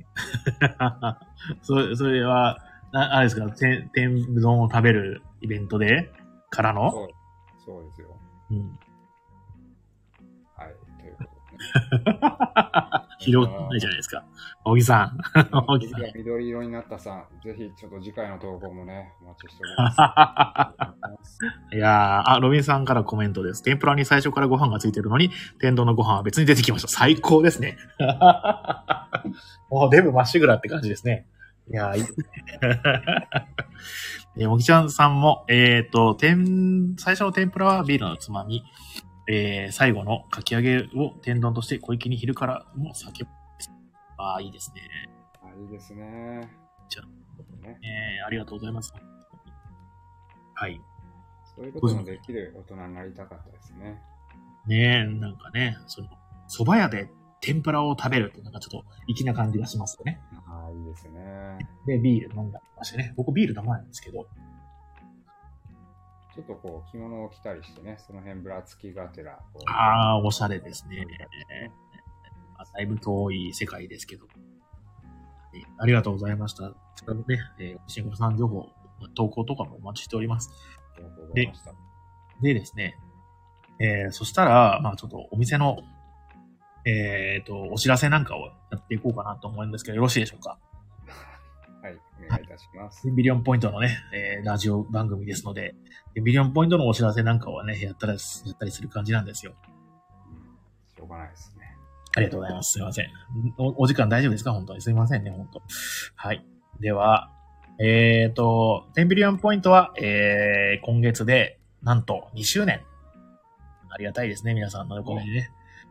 *laughs* そそれは、なあれですか、天天丼を食べるイベントでからの？
そう、そうですよ。
うん。広がらないじゃないですか。小木さん。小木さん
緑色になったさん、ぜひちょっと次回の投稿もね、お待ちしております。*laughs*
いやー、あ、ロビンさんからコメントです。天ぷらに最初からご飯がついてるのに、天丼のご飯は別に出てきました。最高ですね。*laughs* もうデブまっしぐらって感じですね。いやー、いい *laughs* ですね。ちゃんさんも、えっ、と、天、最初の天ぷらはビールのつまみ、えー最後のかき揚げを天丼として小池に昼からも酒です。ああ、いいですね。
あいいですね。
じゃ
ね、
えーありがとうございます。はい。
そういうことのできる大人になりたかったですね。
ねえ、なんかね、その、蕎麦屋で天ぷらを食べるってなんかちょっと粋な感じがしますよね。
ああ、いいですね。
で、ビール飲んだりましてね。僕ビール飲まないんですけど。
ちょっとこう、着物を着たりしてね、その辺ぶらつきがてら。
ああ、おしゃれですね。まあだいぶ遠い世界ですけど。えーありがとうございました。ちょっとね、えー、シンゴさん情報、投稿とかもお待ちしております。
ありがとうございました。
でですね、えー、そしたら、まあちょっとお店の、えっ、と、お知らせなんかをやっていこうかなと思うんですけど、よろしいでしょうか？
願いいたします。
ビリオンポイントのね、えーラジオ番組ですので、ビリオンポイントのお知らせなんかはね、やったりす、やったりする感じなんですよ。
うんしょうがないですね。
ありがとうございます。すいません。お、お時間大丈夫ですか？本当に。すいませんね、本当はい。では、えっ、と、10ビリオンポイントは、えー、今月で、なんと2周年。ありがたいですね、皆さんのお米にね。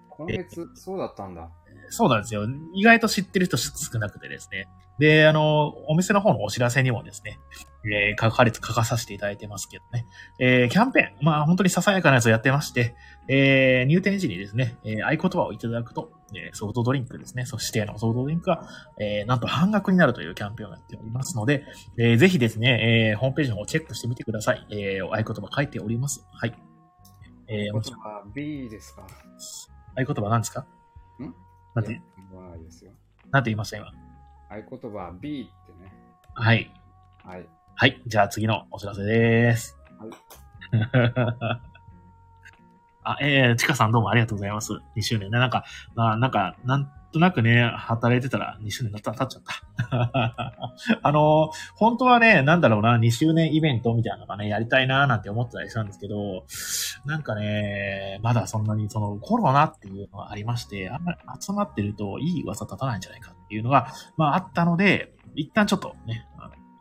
今月、そうだったんだ。
そうなんですよ。意外と知ってる人少なくてですね。で、あの、お店の方のお知らせにもですね、えー書かれて、書かさせていただいてますけどね。えーキャンペーン、まあ本当にささやかなやつをやってまして、えー入店時にですね、えー合言葉をいただくと、えーソフトドリンクですね、そ指定のソフトドリンクが、えーなんと半額になるというキャンペーンをやっておりますので、えーぜひですね、えーホームページの方をチェックしてみてください。えー合言葉書いております。はい。えーもちろん、
あ、B ですか？
合言葉何ですか？
ん？
なんて？
いや、言わないですよ。
なんて言いました今？
合言葉 B ってね。
はい。
はい。
はい。じゃあ次のお知らせです。
はい。*laughs*
あ、えー、ちかさんどうもありがとうございます。2周年ね。なんか、まあ、なんか、なんとなくね、働いてたら2周年経っ経っちゃった。*laughs* あの、本当はね、なんだろうな、2周年イベントみたいなのがね、やりたいなーなんて思ってたりしたんですけど、なんかね、まだそんなにそのコロナっていうのがありまして、あんまり集まってるといい噂立たないんじゃないかっていうのが、まああったので、一旦ちょっとね、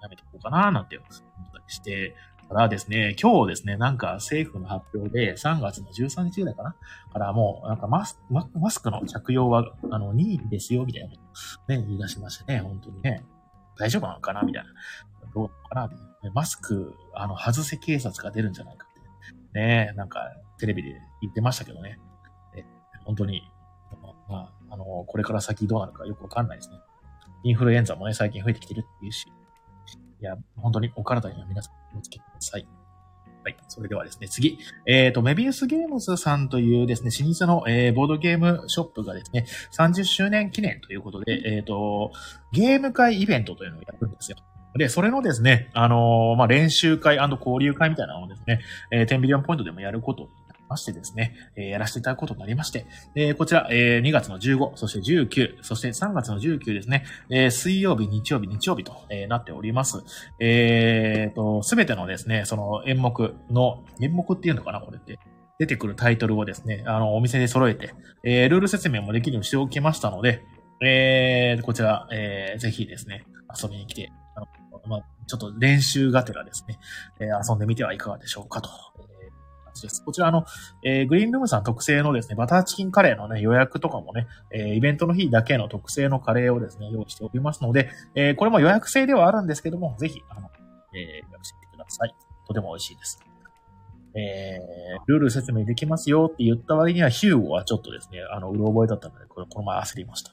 やめておこことかなーなんて思ったりして、ただですね、今日ですね、なんか政府の発表で3月の13日ぐらいかな？からもう、なんかマスママスクの着用は、あの、任意ですよ、みたいなことね、言い出しましてね、本当にね、大丈夫なのかな？みたいな。どうかなマスク、あの、外せ警察が出るんじゃないかって。ねなんか、テレビで言ってましたけどね。え本当に、まあ、あの、これから先どうなるかよくわかんないですね。インフルエンザもね、最近増えてきてるっていうし。いや、本当にお体には皆さん気をつけてください。はい。それではですね、次。えっ、と、メビウスゲームズさんというですね、老舗の、えーボードゲームショップがですね、30周年記念ということで、えっ、と、ゲーム会イベントというのをやるんですよ。で、それのですね、あのーまあ、練習会交流会みたいなのをですね、えー、10ビリオンポイントでもやることましてですね、えーやらせていただくことになりまして、えーこちら、えー2月の15、そして19、そして3月の19ですね、えー水曜日、日曜日、日曜日と、えーなっております。えーと、すべてのですね、その演目の、演目っていうのかな、これって。出てくるタイトルをですね、あの、お店で揃えて、えールール説明もできるようにしておきましたので、えーこちら、えーぜひですね、遊びに来て、あのまあ、ちょっと練習がてらですね、えー遊んでみてはいかがでしょうかと。えー感じですこちらあの、えーグリーンルームさん特製のですね、バターチキンカレーのね、予約とかもね、えーイベントの日だけの特製のカレーをですね、用意しておりますので、えーこれも予約制ではあるんですけども、ぜひ、あの、えー予約してみてください。とても美味しいです。えールール説明できますよって言った割には、ヒューゴはちょっとですね、あの、うろ覚えだったので、これ、この前焦りました。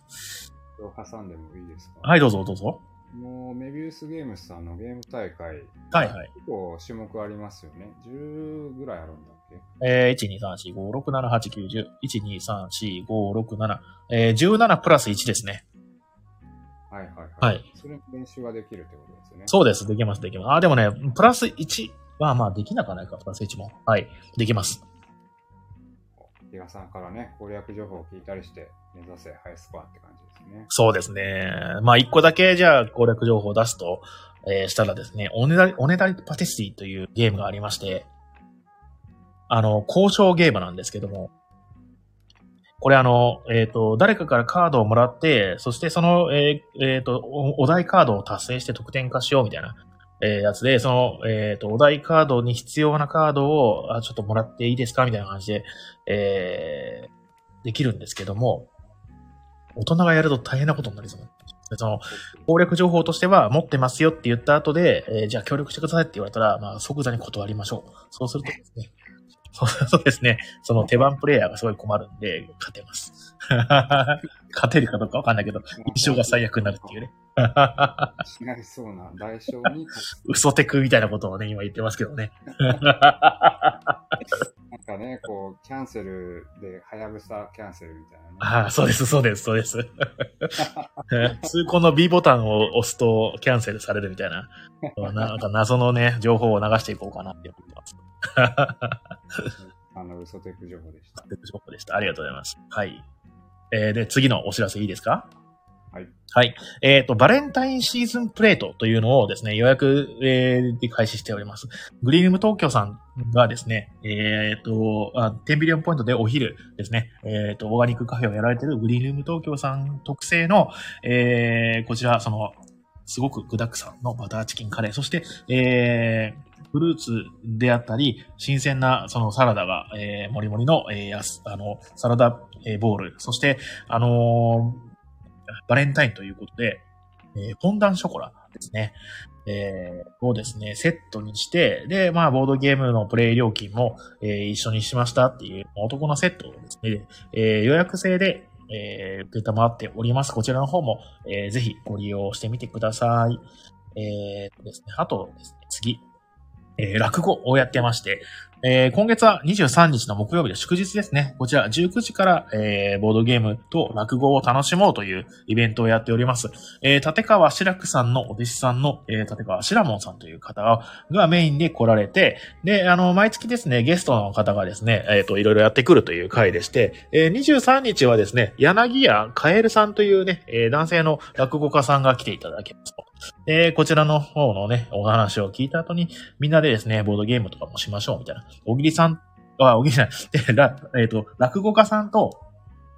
挟んでもいいですか？
はい、どうぞ、どうぞ。
もう、メビウスゲームスさんのゲーム大会、
はい、はい。
結構種目ありますよね。10ぐらいあるんだ
えー、1、2、3、4、5、6、7、8、9、10。1、2、3、4、5、6、7。えー、17プラス1ですね。
はいはいはい。
はい。
それの練習ができるってことですよね。
そうです。できます、できます。あ、でもね、プラス1はまあできなくはないか、プラス1も。はい。できます。
比嘉さんからね、攻略情報を聞いたりして、目指せハイスコアって感じですね。
そうですね。まあ、1個だけじゃあ攻略情報を出すと、えーしたらですね、おねだり、おねだりパティスティというゲームがありまして、あの、交渉ゲームなんですけども、これあの、えっ、と、誰かからカードをもらって、そしてその、えーえーと、おお題カードを達成して得点化しようみたいな、えーやつで、その、えっ、と、お題カードに必要なカードを、あ、ちょっともらっていいですかみたいな感じで、えーできるんですけども、大人がやると大変なことになりそうなんですその、攻略情報としては持ってますよって言った後で、えーじゃあ協力してくださいって言われたら、まあ即座に断りましょう。そうするとですね、*laughs* そうですね、その手番プレイヤーがすごい困るんで、勝てます。*laughs* 勝てるかどうかわかんないけど、印象が最悪になるっていうね。
しないそうな代償に
嘘テクみたいなことをね、今言ってますけどね。*laughs*
なんかね、こう、キャンセルで、はやぶさキャンセルみたいなね。
ああ、そうです、そうです、そうです。通行の B ボタンを押すとキャンセルされるみたいな、なんか謎のね、情報を流していこうかなって思ってます。
あの、嘘テク情報でした。
情報でした。ありがとうございます。はい。えー、で、次のお知らせいいですか？
はい。
はい。えっ、と、バレンタインシーズンプレートというのをですね、予約、えーで開始しております。グリーム東京さんがですね、えっ、とあ、10ビリオンポイントでお昼ですね、えっ、と、オーガニックカフェをやられているグリーム東京さん特製の、えー、こちら、その、すごく具沢山のバターチキンカレー、そして、えー、フルーツであったり、新鮮なそのサラダが、えー、もりもりの、えーやす、あの、サラダ、えーボール、そして、あのーバレンタインということで、えーフォンダンショコラですね。えーをですね、セットにして、で、まあ、ボードゲームのプレイ料金も、えー一緒にしましたっていう、男のセットをですね、えー予約制で、えー、出たまっております。こちらの方も、えーぜひご利用してみてください。えーですね、あとですね、次。えー落語をやってまして、えー今月は23日の木曜日で祝日ですね。こちら19時から、えーボードゲームと落語を楽しもうというイベントをやっております。えー立川志らくさんのお弟子さんの、えー立川志らもんさんという方がメインで来られて、で、あの、毎月ですね、ゲストの方がですね、えっ、と、いろいろやってくるという回でして、えー23日はですね、柳家カエルさんというね、え男性の落語家さんが来ていただけます。で、こちらの方のね、お話を聞いた後に、みんなでですね、ボードゲームとかもしましょう、みたいな。小桐さん、あ、小桐さん、で、らえっ、と、落語家さんと、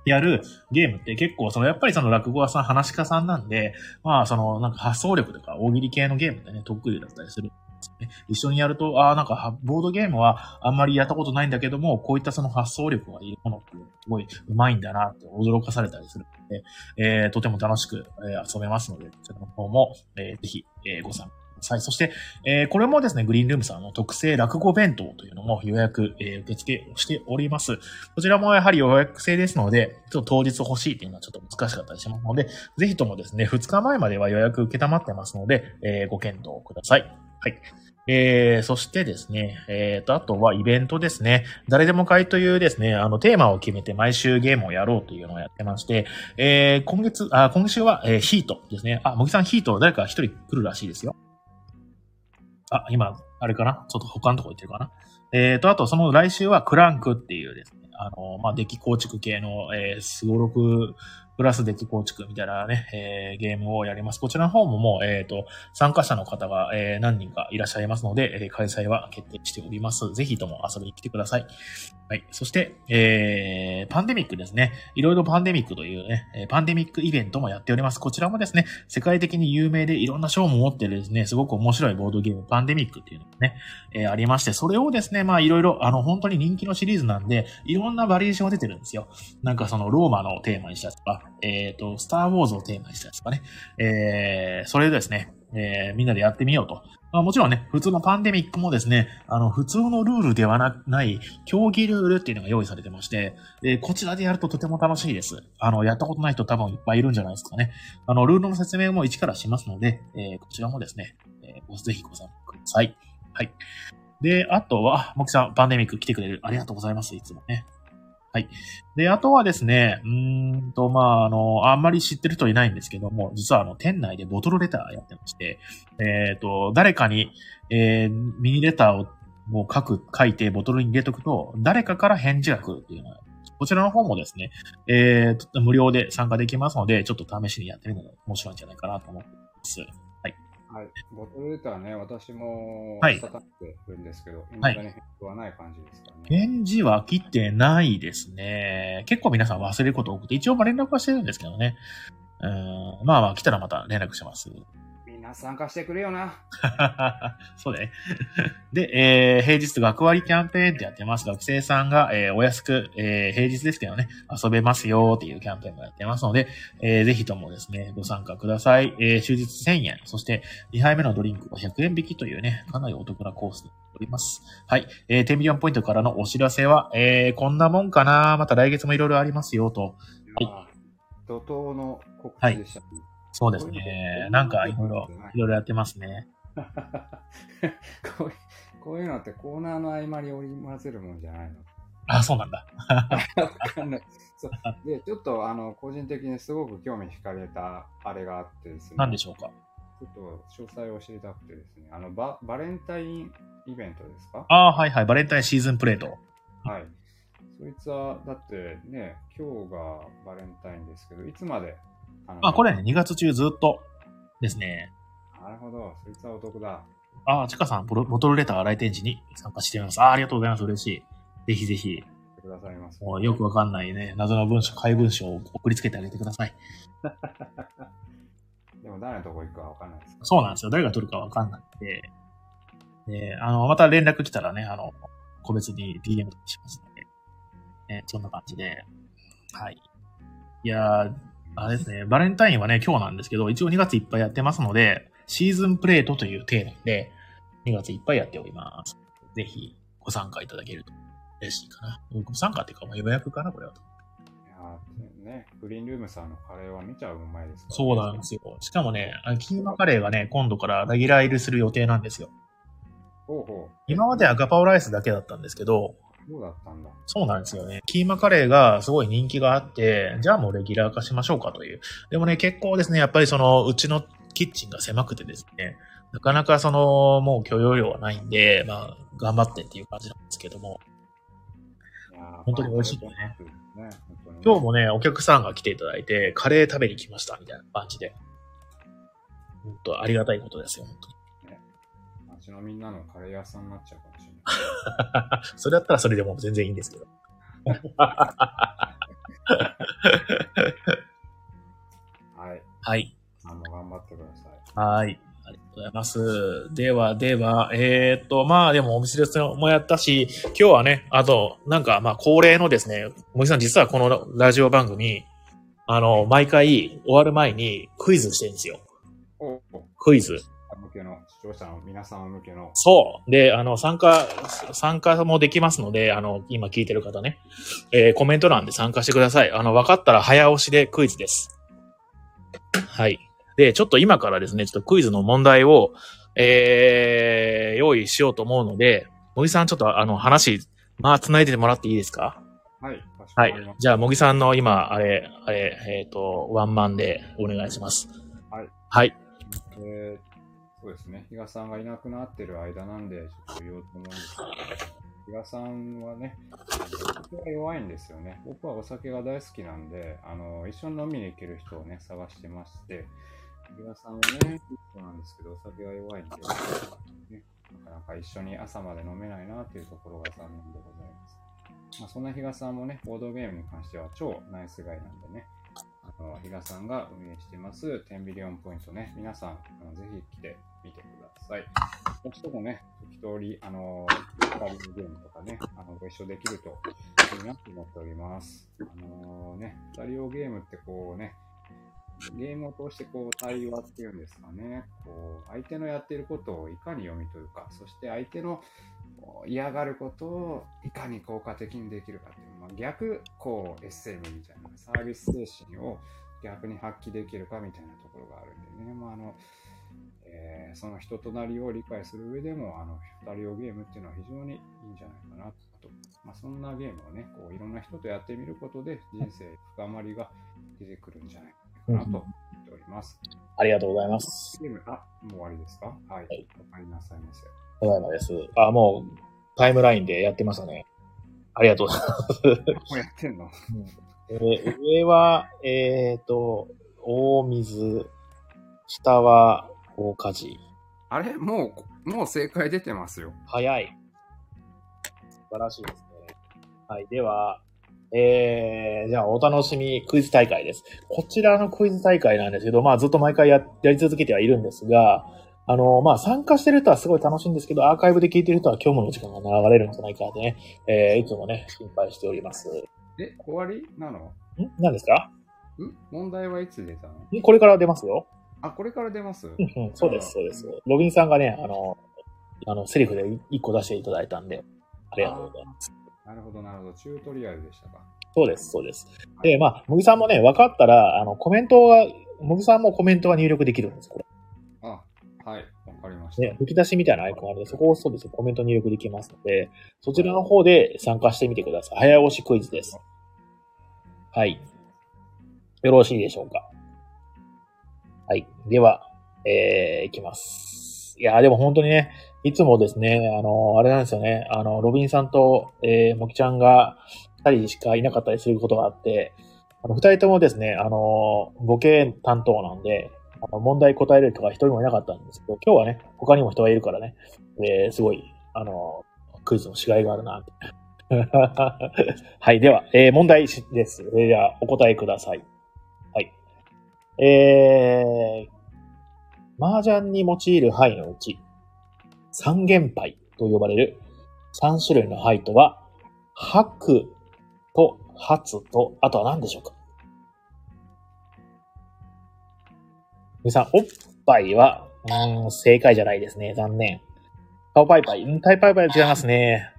やるゲームって結構、その、やっぱりその落語家さん、話し家さんなんで、まあ、その、なんか発想力とか大喜利系のゲームってね、得意だったりする。ね、一緒にやると、ああ、なんか、ボードゲームはあんまりやったことないんだけども、こういったその発想力がいるものってすごい上手いんだなって驚かされたりする、えー、とても楽しく、遊べますので、こちらの方も、えー、ぜひ、えー、ご参加ください。そして、えー、これもですね、グリーンルームさんの特製落語弁当というのも予約、えー、受付をしております。こちらもやはり予約制ですので、ちょっと当日欲しいっていうのはちょっと難しかったりしますので、ぜひともですね、2日前までは予約受けたまってますので、えー、ご検討ください。はい。えー、そしてですね、えーと、あとはイベントですね。誰でも会というですね、あの、テーマを決めて毎週ゲームをやろうというのをやってまして、えー、今月、あ、今週は、えー、ヒートですね。あ、もぎさんヒート誰か一人来るらしいですよ。あ、今、あれかな？ちょっと他のとこ行ってるかな？えーと、あとその来週はクランクっていうですね、あの、まあ、デッキ構築系の、えー、すごろくプラスデッキ構築みたいなね、えー、ゲームをやります。こちらの方ももう、えっ、ー、と、参加者の方が、えー、何人かいらっしゃいますので、えー、開催は決定しております。ぜひとも遊びに来てください。はい。そして、えー、パンデミックですね。いろいろパンデミックというね、パンデミックイベントもやっております。こちらもですね、世界的に有名でいろんな賞も持ってるですね、すごく面白いボードゲーム、パンデミックっていうのがね、えー、ありまして、それをですね、まあいろいろ、あの、本当に人気のシリーズなんで、いろんなバリエーションが出てるんですよ。なんかその、ローマのテーマにしたりとか、えっ、ー、と、スターウォーズをテーマにしたりとかね、えー、それでですね、えー、みんなでやってみようと。まあ、もちろんね、普通のパンデミックもですね、あの、普通のルールではなない、競技ルールっていうのが用意されてまして、で、こちらでやるととても楽しいです。あの、やったことない人多分いっぱいいるんじゃないですかね。あの、ルールの説明も一からしますので、えー、こちらもですね、えー、ぜひご参加ください。はい。で、あとは、もきさん、パンデミック来てくれる。ありがとうございます。いつもね。はい。で、あとはですね、うんと、まあ、あの、あんまり知ってる人いないんですけども、実はあの、店内でボトルレターやってまして、えっ、ー、と、誰かに、えー、ミニレターをもう書く、書いてボトルに入れとくと、誰かから返事が来るっていうのは、こちらの方もですね、えー、無料で参加できますので、ちょっと試しにやってみるのが面白いんじゃないかなと思っています。
はい。ボトルレターね、私も、
はい。
てるんですけど、はい。返事はない感じですかね。
返事は来てないですね。結構皆さん忘れること多くて、一応ま連絡はしてるんですけどね。うん。まあまあ来たらまた連絡します。
な参加してくれよな。*laughs*
そうだね。*laughs* で、えー、平日学割キャンペーンってやってます。学生さんが、えー、お安く、えー、平日ですけどね、遊べますよっていうキャンペーンもやってますので、えー、ぜひともですね、ご参加ください。えー、終日1000円、そして2杯目のドリンクは100円引きというね、かなりお得なコースにおります。はい。えー、10ミリオンポイントからのお知らせは、えー、こんなもんかなまた来月もいろいろありますよと。
はい。怒涛の告知でした、
はいそうですね。なんかいろいろ、いろいろやってますね。*laughs*
こうこういうのってコーナーの合間に織り交ぜるもんじゃないの？
あ、そうなんだ。*laughs*
わかんない。そうで、ちょっとあの個人的にすごく興味惹かれたあれがあってですね。
何でしょうか？
ちょっと詳細を知りたくてですね。あのバ、バレンタインイベントですか？
ああ、はいはい。バレンタインシーズンプレート。
はい。そいつは、だってね、今日がバレンタインですけど、いつまで
あ、これね、2月中ずっとですね。
なるほど。そいつはお得だ。
あ、ちかさんボ、ボトルレター来店時に参加してみます。あ、ありがとうございます。嬉しい。ぜひぜひ。
くださいます。
もうよくわかんないね、謎の文章、怪文書を送りつけてあげてください。*laughs*
でも誰のとこ行くかわかんないです、
そうなんですよ。誰が取るかわかんないんで。で、あの、また連絡来たらね、あの、個別に DM しますので。ね、そんな感じで。はい。いやー、あれですね、バレンタインはね、今日なんですけど、一応2月いっぱいやってますので、シーズンプレートというテーマで、2月いっぱいやっております。ぜひ、ご参加いただけると嬉しいかな。ご参加っていうか、予約かな、これは。い
やね、グリーンルームさんのカレーは見ちゃうまいですか
ら、ね、そうなんですよ。しかもね、キーマカレーがね、今度からレギュラー入りする予定なんですよ。
ほうほう
今まではガパオライスだけだったんですけど、
そうだったんだ。
そうなんですよね。キーマカレーがすごい人気があって、じゃあもうレギュラー化しましょうかという。でもね、結構ですね、やっぱりその、うちのキッチンが狭くてですね、なかなかその、もう許容量はないんで、まあ、頑張ってっていう感じなんですけども。本当に美味しいね。ね今日もね、お客さんが来ていただいて、カレー食べに来ましたみたいな感じで。本当ありがたいことですよ、本当に。
町のみんなのカレー屋さんになっちゃうかもしれ
ない。*laughs* それだったらそれでも全然いいんですけど。*laughs*
はい。
はい。
あの、頑張ってください。
はい。ありがとうございます。では、では、えーっと、まあでもお店ですもやったし、今日はね、あと、なんか、まあ恒例のですね、森さん実はこのラジオ番組、あの、毎回終わる前にクイズしてるんですよ。クイズ。
向けの、視聴者の皆さん向けの、
そう。で、あの、参加、参加もできますので、あの、今聞いてる方ね、えーコメント欄で参加してください。あの、分かったら早押しでクイズです。はい。で、ちょっと今からですね、ちょっとクイズの問題を、えー、用意しようと思うので、茂木さんちょっとあの、話、まあ、繋いでてもらっていいですか？
はい。
はいじゃあ、茂木さんの今、あれ、あれ、えっ、と、ワンマンでお願いします。
はい。
はい。
えーそうですね。比嘉さんがいなくなってる間なんで、ちょっと言おうと思うんですけど、比嘉さんはね、お酒が弱いんですよね。僕はお酒が大好きなんで、あの、一緒に飲みに行ける人をね、探してまして、比嘉さんはね、いい人なんですけど、お酒が弱いんで、ね、なかなか一緒に朝まで飲めないなっていうところが残念でございます。まあ、そんな比嘉さんもね、ボードゲームに関しては超ナイスガイなんでね、あの、比嘉さんが運営してます10ビリオンポイントね、皆さん、あのぜひ来てみてください。私ともね、時折、あの、二人のゲームとかね、あの、ご一緒できるといいなと思っております。あのね、二人用ゲームってこうね、ゲームを通してこう対話っていうんですかね、こう相手のやっていることをいかに読み取るか、そして相手の嫌がることをいかに効果的にできるかっていう、まあ、逆こう SM みたいなサービス精神を逆に発揮できるかみたいなところがあるんでね、まああのえーその人となりを理解する上でもあの二人用ゲームっていうのは非常にいいんじゃないかなと、まあ、そんなゲームをねこういろんな人とやってみることで人生深まりが出てくるんじゃないかなと思っております。
ありがとうございます。
ゲーム、あ、もう終わりですか？はい。
はい
お帰りなさいませ。
ただいまです。あ、もう、タイムラインでやってましたね。ありがとうございます。
もうやってんの？
えー上は、えっ、と、大水、下は大火事。
あれ？もう、もう正解出てますよ。
早い。素晴らしいですね。はい。では、えー、じゃあお楽しみクイズ大会です。こちらのクイズ大会なんですけど、まあずっと毎回ややり続けてはいるんですが、あの、まあ参加してる人はすごい楽しいんですけど、アーカイブで聞いてる人は今日もの時間が流れるんじゃないかってね、えー、いつもね、心配しております。ん
え、終わり？なの？ん？
何ですか？
問題はいつ出たの？
んこれから出ますよ。
あ、これから出ます？
うんうん、そうです、そうです。ロビンさんがね、あの、あの、セリフで一個出していただいたんで、ありがとうございます。
なるほど、なるほど。チュートリアルでしたか。
そうです、そうです。で、まあ、もぎさんもね、分かったら、あの、コメントは、もぎさんもコメントは入力できるんです、これ。
あ、はい。わかりました。
ね、吹き出しみたいなアイコンがあるので、そこを押すとですね、コメント入力できますので、そちらの方で参加してみてください。早押しクイズです。はい。よろしいでしょうか。はい。では、えー、いきます。いやーでも本当にね、いつもですね、あのーあれなんですよね、あの、ロビンさんと、えー、もきちゃんが二人しかいなかったりすることがあって、あの、二人ともですね、あのーボケ担当なんで、あの問題答えれる人が一人もいなかったんですけど、今日はね、他にも人がいるからね、えー、すごい、あのクイズの違いがあるなって。*laughs* はい、では、えー、問題です。えー、じゃあ、お答えください。はい。えー、麻雀に用いる牌のうち、三元牌と呼ばれる三種類の牌とは、白と初と、あとは何でしょうか？皆さん、おっぱいは、うーん、正解じゃないですね。残念。顔パイパイ、うん、タイパイパイは違いますね。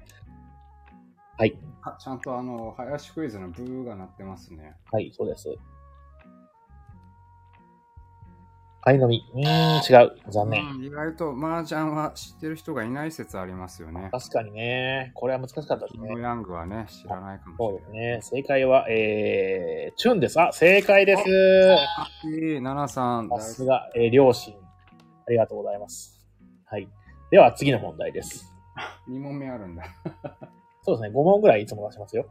はい。
あちゃんとあの、林クイズのブーが鳴ってますね。
はい、そうです。パイのみ。うーん、違う。残念。
うん意外と麻雀は知ってる人がいない説ありますよね。
確かにね。これは難しかったですね
キング。ヤングはね、知らないかもし
そう
れ
ですね。正解は、えー、チュンです。あ、正解です。
ない。奈々さん、
さすが、えー、両親。ありがとうございます。はい。では、次の問題です。*laughs*
2問目あるんだ。
そうですね。5問ぐらいいつも出しますよ。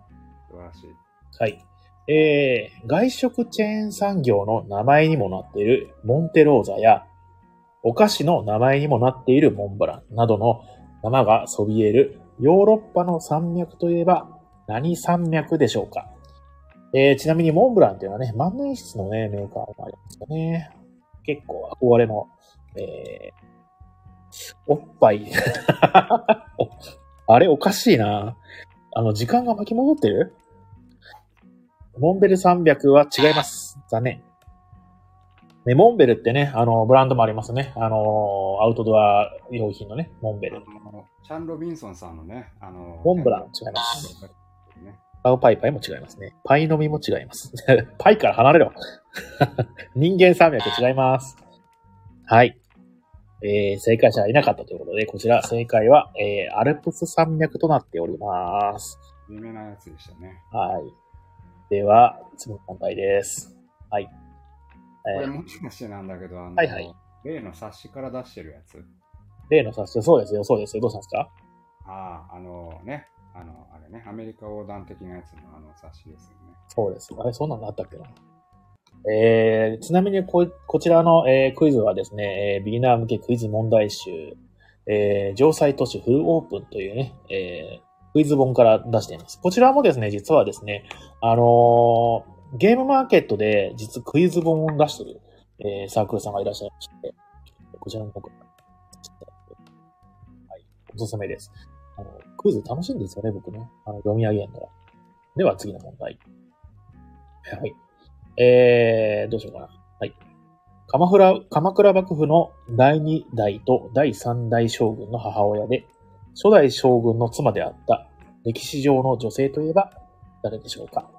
素晴らしい。
はい。えー、外食チェーン産業の名前にもなっているモンテローザや、お菓子の名前にもなっているモンブランなどの山がそびえるヨーロッパの山脈といえば何山脈でしょうか？えー、ちなみにモンブランっていうのはね、万年筆のね、メーカーもありますよね。結構憧れの、えー、おっぱい。*laughs* あれおかしいな。あの、時間が巻き戻ってる？モンベル300は違います。残念。ね、モンベルってね、あの、ブランドもありますね。あの、アウトドア用品のね、モンベ
あ
ル。
のチャン・ロビンソンさんのね、あの、
モンブラン違います
ね。
パウパイパイも違いますね。パイの実も違います。*laughs* パイから離れろ。*laughs* 人間300違います。はい。えー、正解者はいなかったということで、こちら正解は、えー、アルプス山脈となっております。
有名なやつでしたね。
はい。では、次の問題です。はい。
こ
えー、
れもしかしてなんだけど、あの、
はいはい
例の冊子から出してるやつ。
例の冊子、そうですよ、そうですよ。どうしたんですか？
ああ、あのね、あの、あれね、アメリカ横断的なやつのあの冊子ですよね。
そうです。あれ、そんなのあったっけな？えー、ちなみにこ、こちらの、えークイズはですね、えービギナー向けクイズ問題集、えー、城西都市フルオープンというね、えークイズ本から出しています。こちらもですね、実はですね、あのーゲームマーケットで実クイズ本を出してる、えーサークルさんがいらっしゃいまして、こちらの方からはい、おすすめです。あの、クイズ楽しいんですよね、僕ね。あの、読み上げるのは。では次の問題。はい。えー、どうしようかな。はい。鎌倉、鎌倉幕府の第2代と第3代将軍の母親で、初代将軍の妻であった歴史上の女性といえば誰でしょうか？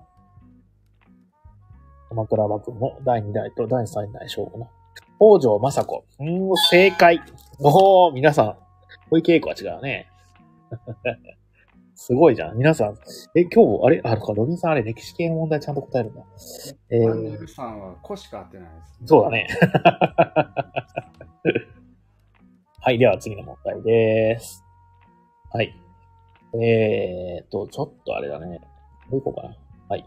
鎌倉幕府の第2代と第3代将軍の北条政子。うーん、正解。おー、皆さん。小池栄子は違うね。*laughs* すごいじゃん。皆さん。え、今日、あれ？あのか、ロビンさんあれ、歴史系の問題ちゃんと答えるんだ。え
アンネ
ー
ルさんは腰しか合ってないです、
そうだね。*laughs* はい、では次の問題です。はい。えーと、ちょっとあれだね。どういこうかな。はい。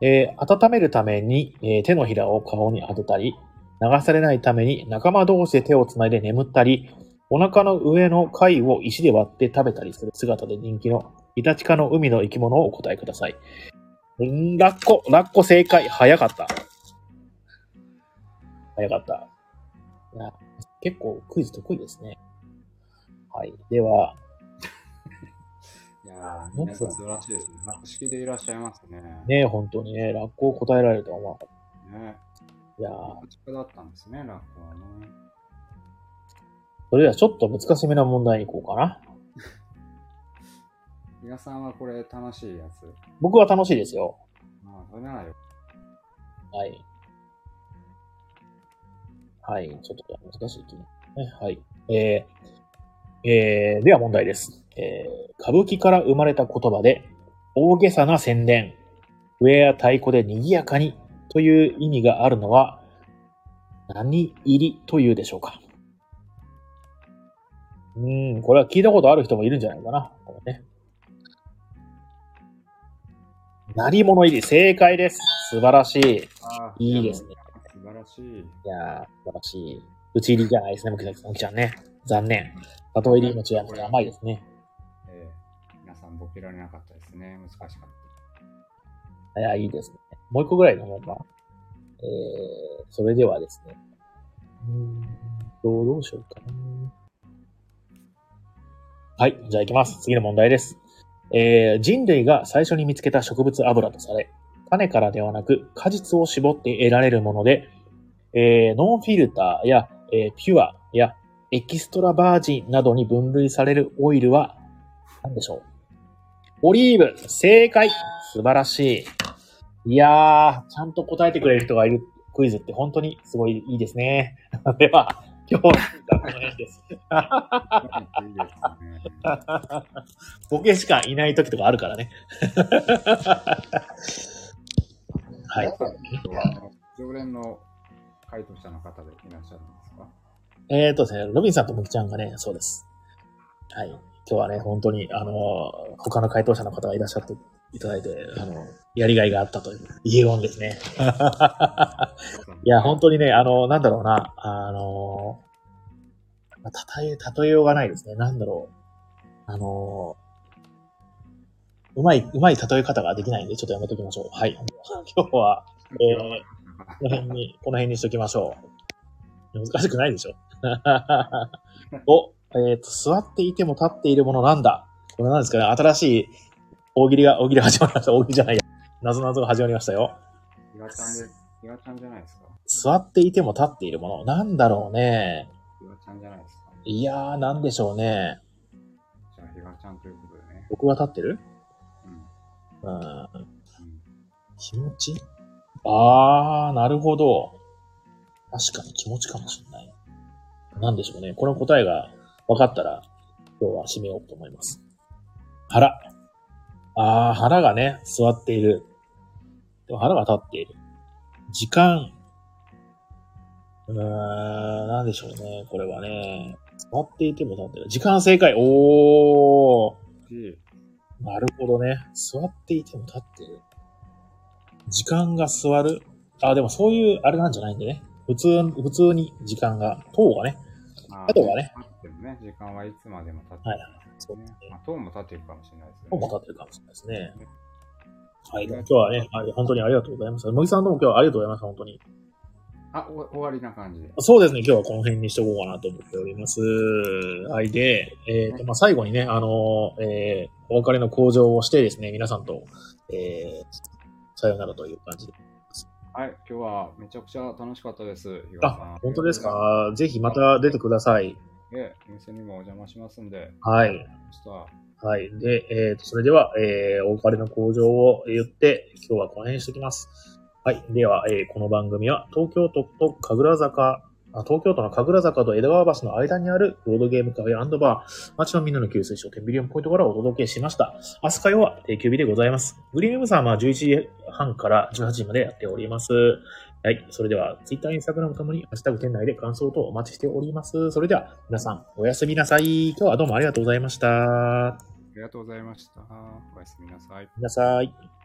えー温めるために、えー手のひらを顔に当てたり、流されないために仲間同士で手をつないで眠ったり、お腹の上の貝を石で割って食べたりする姿で人気のイタチ科の海の生き物をお答えください。んラッコ、ラッコ正解。早かった。早かった。結構クイズ得意ですね。はい。では、
いやー、皆さん素晴らしいですね。博識でいらっしゃいますね。
ね、本当にね、ラッコを答えられるとは思わなかっ
ね。
た。いやー
だったんですね、ラッコはね。
それではちょっと難しめな問題に行こうかな。*laughs*
比嘉さんはこれ楽しいやつ？
僕は楽しいですよ。
まあ、それならよ。
はい。はい。ちょっと難しい気ね。はい。えー、えー、では問題です。えー、歌舞伎から生まれた言葉で、大げさな宣伝、笛や太鼓で賑やかにという意味があるのは、何入りというでしょうかうーん、これは聞いたことある人もいるんじゃないかな。これね。鳴り物入り、正解です。素晴らしい。いいですね。
素晴らしい。
いやー、素晴らしい。打ち入りじゃないですね、もきちゃんね。残念。里入りも違いますね。甘いですね。
えー、皆さんボケられなかったですね。難しかった。
いや、いいですね。もう一個ぐらいのもんか。えー、それではですね。うーんと、どうしようかな。はい、じゃあ行きます。次の問題です。えー、人類が最初に見つけた植物油とされ、種からではなく果実を絞って得られるもので、えー、ノンフィルターや、えーピュアやエキストラバージンなどに分類されるオイルは何でしょう？オリーブ正解素晴らしい。いやー、ちゃんと答えてくれる人がいるクイズって本当にすごいいいですね。*laughs* では、今日はこの辺です。*laughs* ボケしかいない時とかあるからね。*laughs* はい。
常連の回答者の方でいらっしゃる
えーとですね、ロビンさんとムキちゃんがね、そうです。はい。今日はね、本当に、あの、他の回答者の方がいらっしゃっていただいて、あの、やりがいがあったという、言えよんですね。*laughs* いや、本当にね、あの、なんだろうな、あの、まあたたえ、例えようがないですね。なんだろう。あの、うまい、うまい例え方ができないんで、ちょっとやめときましょう。はい。*laughs* 今日は、えー、この辺に、この辺にしときましょう。難しくないでしょ *laughs* お、えっ、と、座っていても立っているものなんだこれなんですかね新しい大喜利が、大喜利が始まりました。大喜利じゃないや。謎々が始まりましたよ。
ひがちゃんで、ひがちゃんじゃないですか？
座っていても立っているもの。なんだろうね。
ひがちゃんじゃないですか？
いやー、なんでしょうね。
じゃあ、ひがちゃんということでね。
僕が立ってる？
うん。
うん。
うん。
気持ち？あー、なるほど。確かに気持ちかもしれない。なんでしょうね。この答えが分かったら、今日は締めようと思います。腹。あー、腹がね、座っている。でも腹が立っている。時間。うーん、なんでしょうね。これはね。座っていても立っている。時間正解。おー。
し、
なるほどね。座っていても立ってる。時間が座る。あ、でもそういうあれなんじゃないんでね。普通、普通に時間が、塔がね。
ま
あとはね。
ね、時間はいつまでも経って
はい
る
そうですね。
まあ、塔も立ってるかもしれないですよ
塔
ね。
も立ってるかもしれないですね。はい。今日はね、はい、本当にありがとうございます。茂木さんどうも今日はありがとうございました。本当に。
あ、お終わりな感じで。
そうですね。今日はこの辺にしとこうかなと思っております。はい。で、えっ、と、まあ、最後にね、あの、えー、お別れの向上をしてですね、皆さんと、えー、さようならという感じで。
はい、今日はめちゃくちゃ楽しかったです。
あ、本当ですか？ぜひまた出てください。
ええ、店にもお邪魔しますんで。
はい。
明
はい。で、えっ、と、それでは、えー、お別れの向上を言って、今日はこの辺にしておきます。はい。では、えーこの番組は、東京都と神楽坂、あ東京都の神楽坂と江戸川橋の間にあるボードゲームカフェバー、街のみんなの給水商店ビリオンポイントからお届けしました。明日火曜は定休日でございます。グリーンウェブさんは11時半から18時までやっております。はい。それでは、Twitter、Instagram ともに、ハッシュタグ店内で感想等お待ちしております。それでは、皆さん、おやすみなさい。今日はどうもありがとうございました。
ありがとうございました。おやすみなさい。
皆さい。